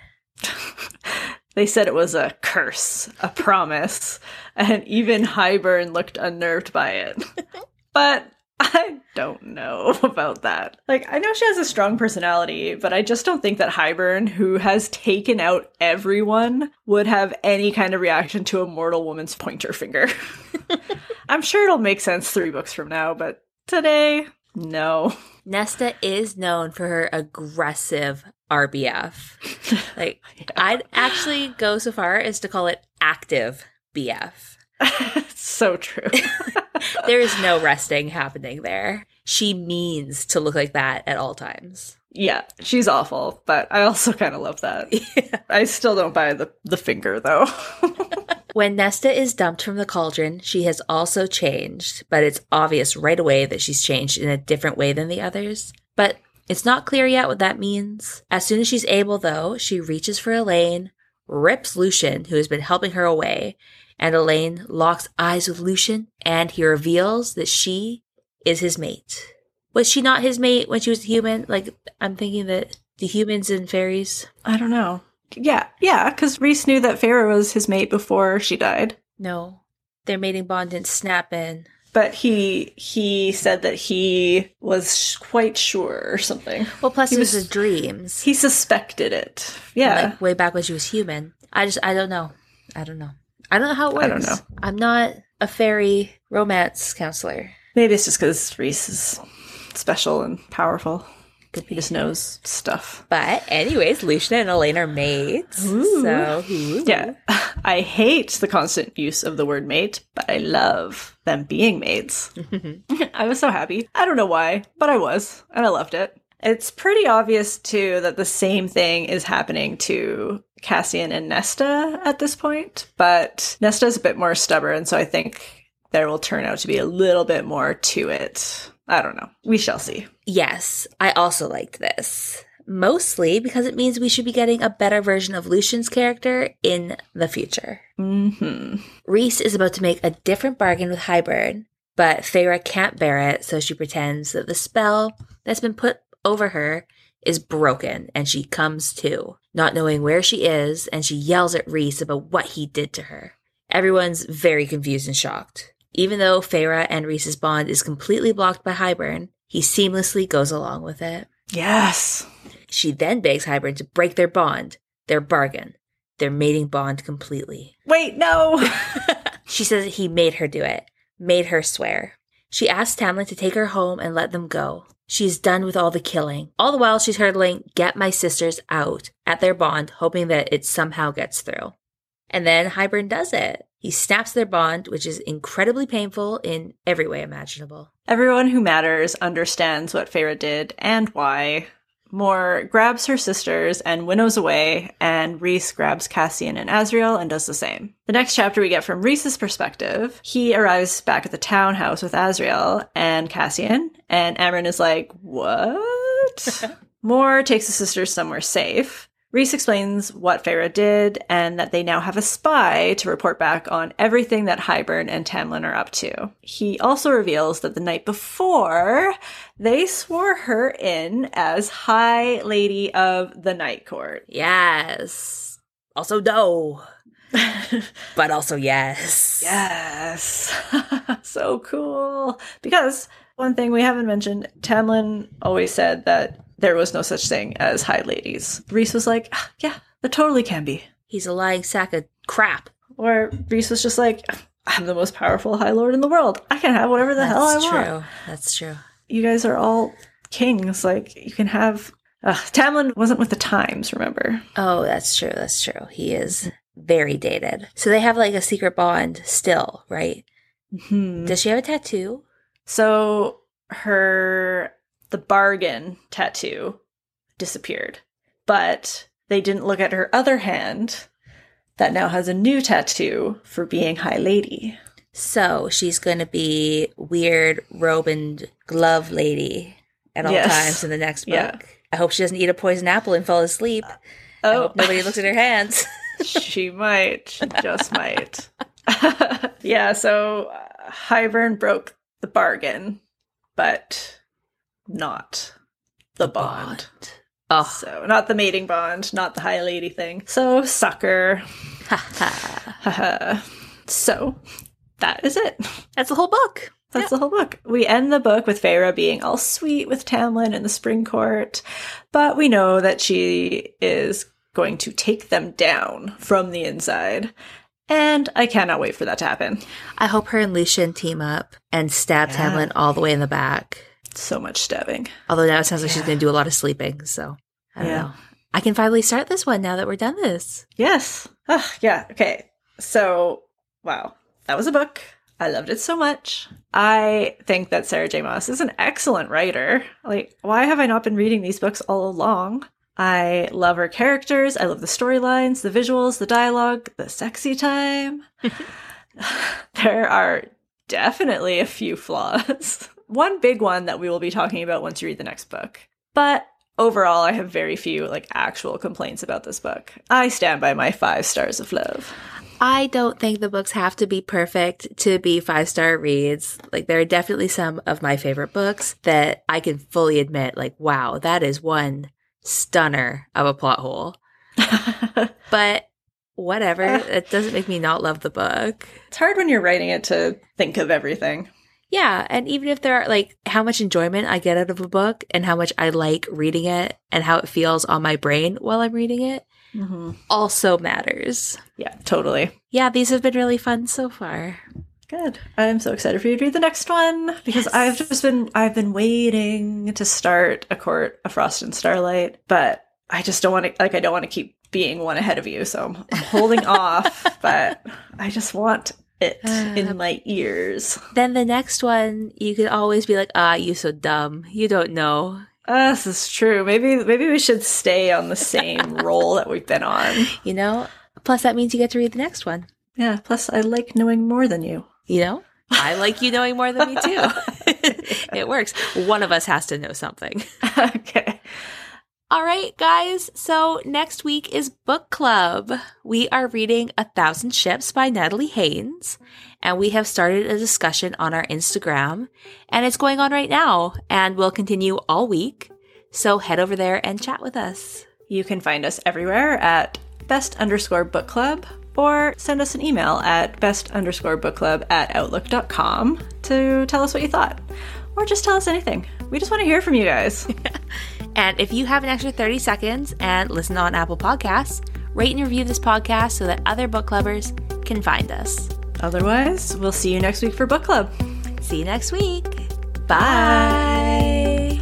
they said it was a curse, a promise, and even Hybern looked unnerved by it. but I don't know about that. Like, I know she has a strong personality, but I just don't think that Hybern, who has taken out everyone, would have any kind of reaction to a mortal woman's pointer finger. I'm sure it'll make sense three books from now, but today, no. Nesta is known for her aggressive RBF. Like I'd actually go so far as to call it active BF. so true. There is no resting happening there. She means to look like that at all times. yeah, she's awful, but I also kind of love that. I still don't buy the, the finger, though. When Nesta is dumped from the cauldron, she has also changed, but it's obvious right away that she's changed in a different way than the others. But it's not clear yet what that means. As soon as she's able, though, she reaches for Elain, rips Lucien, who has been helping her away, and Elain locks eyes with Lucien, and he reveals that she is his mate. Was she not his mate when she was human? Like, I'm thinking that the humans and fairies. I don't know. Yeah, yeah, because Rhys knew that Feyre was his mate before she died. No, their mating bond didn't snap in. But he he said that he was sh- quite sure or something. Well, plus He it was was- his dreams. He suspected it. Yeah. like way back when she was human. I just I don't know. I don't know. I don't know how it works. I don't know. I'm not a fairy romance counselor. Maybe it's just because Rhys is special and powerful. Could He just knows stuff. But anyways, Lucien and Elain are mates. Ooh. So ooh. Yeah. I hate the constant use of the word mate, but I love them being mates. I was so happy. I don't know why, but I was, and I loved it. It's pretty obvious too that the same thing is happening to Cassian and Nesta at this point, but Nesta's a bit more stubborn, so I think there will turn out to be a little bit more to it. I don't know. We shall see. Yes, I also liked this. Mostly because it means we should be getting a better version of Lucien's character in the future. hmm Rhys is about to make a different bargain with Hybern, but Feyre can't bear it, so she pretends that the spell that's been put over her is broken and she comes to, not knowing where she is, and she yells at Rhys about what he did to her. Everyone's very confused and shocked. Even though Feyre and Rhys's bond is completely blocked by Hybern, he seamlessly goes along with it. Yes. She then begs Hybern to break their bond, their bargain, their mating bond completely. Wait, no. She says he made her do it, made her swear. She asks Tamlin to take her home and let them go. She's done with all the killing. All the while, she's hurtling, Get my sisters out at their bond, hoping that it somehow gets through. And then Hybern does it. He snaps their bond, which is incredibly painful in every way imaginable. Everyone who matters understands what Feyre did and why. Mor grabs her sisters and winnows away, and Rhys grabs Cassian and Azriel and does the same. The next chapter we get from Rhys's perspective. He arrives back at the townhouse with Azriel and Cassian, and Amren is like, What? Mor takes the sisters somewhere safe. Rhys explains what Feyre did and that they now have a spy to report back on everything that Hybern and Tamlin are up to. He also reveals that the night before, they swore her in as High Lady of the Night Court. Yes. Also, no. but also, yes. Yes. so cool. Because one thing we haven't mentioned, Tamlin always said that there was no such thing as high ladies. Rhys was like, "Ah, yeah, there totally can be. He's a lying sack of crap. Or Rhys was just like, I'm the most powerful High Lord in the world. I can have whatever the hell I That's want. true. That's true. You guys are all kings. Like, you can have. Ugh, Tamlin wasn't with the times, remember? Oh, that's true. That's true. He is very dated. So they have like a secret bond still, right? Hmm. Does she have a tattoo? So her the bargain tattoo disappeared. But they didn't look at her other hand that now has a new tattoo for being High Lady. So she's going to be weird robe and glove lady at all Yes. times in the next book. Yeah. I hope she doesn't eat a poison apple and fall asleep. I Oh, hope nobody looks at her hands. she might. She just might. yeah, so uh, Hybern broke the bargain, but not the, bond. Oh, So, not the mating bond, not the High Lady thing. So, sucker. so, that is it. that's the whole book. That's the whole book. We end the book with Feyre being all sweet with Tamlin in the spring court, but we know that she is going to take them down from the inside. And I cannot wait for that to happen. I hope her and Lucien team up and stab Yeah. Tamlin all the way in the back. So much stabbing. Although now it sounds like she's going to do a lot of sleeping. So I don't Yeah. know. I can finally start this one now that we're done this. Yes. Ah, yeah. Okay. So, wow. That was a book. I loved it so much. I think that Sarah J. Maas is an excellent writer. Like, why have I not been reading these books all along? I love her characters. I love the storylines, the visuals, the dialogue, the sexy time. there are definitely a few flaws. one big one that we will be talking about once you read the next book. But overall, I have very few like actual complaints about this book. I stand by my five stars of love. I don't think the books have to be perfect to be five star reads. Like, there are definitely some of my favorite books that I can fully admit, like, wow, that is one stunner of a plot hole. But whatever, it doesn't make me not love the book. it's hard when you're writing it to think of everything. Yeah. And even if there are like how much enjoyment I get out of a book and how much I like reading it and how it feels on my brain while I'm reading it mm-hmm. also matters. Yeah, totally. Yeah, these have been really fun so far. Good. I'm so excited for you to read the next one because I've just been I've been waiting to start a court of frost and starlight, but I just don't want to like I don't want to keep being one ahead of you, so I'm, I'm holding off. But I just want it in my ears. Then the next one, you could always be like, ah, you so dumb. You don't know. Uh, this is true. Maybe maybe we should stay on the same role that we've been on. You know? Plus, that means you get to read the next one. Yeah. Plus, I like knowing more than you. You know? I like you knowing more than me too. it works. One of us has to know something. okay. All right, guys. So next week is book club. We are reading A Thousand Ships by Natalie Haynes, and we have started a discussion on our Instagram, and it's going on right now, and will continue all week. So head over there and chat with us. You can find us everywhere at best underscore book club or send us an email at best underscore book club at outlook.com to tell us what you thought. Or just tell us anything. We just want to hear from you guys. And if you have an extra 30 seconds and listen on Apple Podcasts, rate and review this podcast so that other book lovers can find us. Otherwise, we'll see you next week for book club. See you next week. Bye.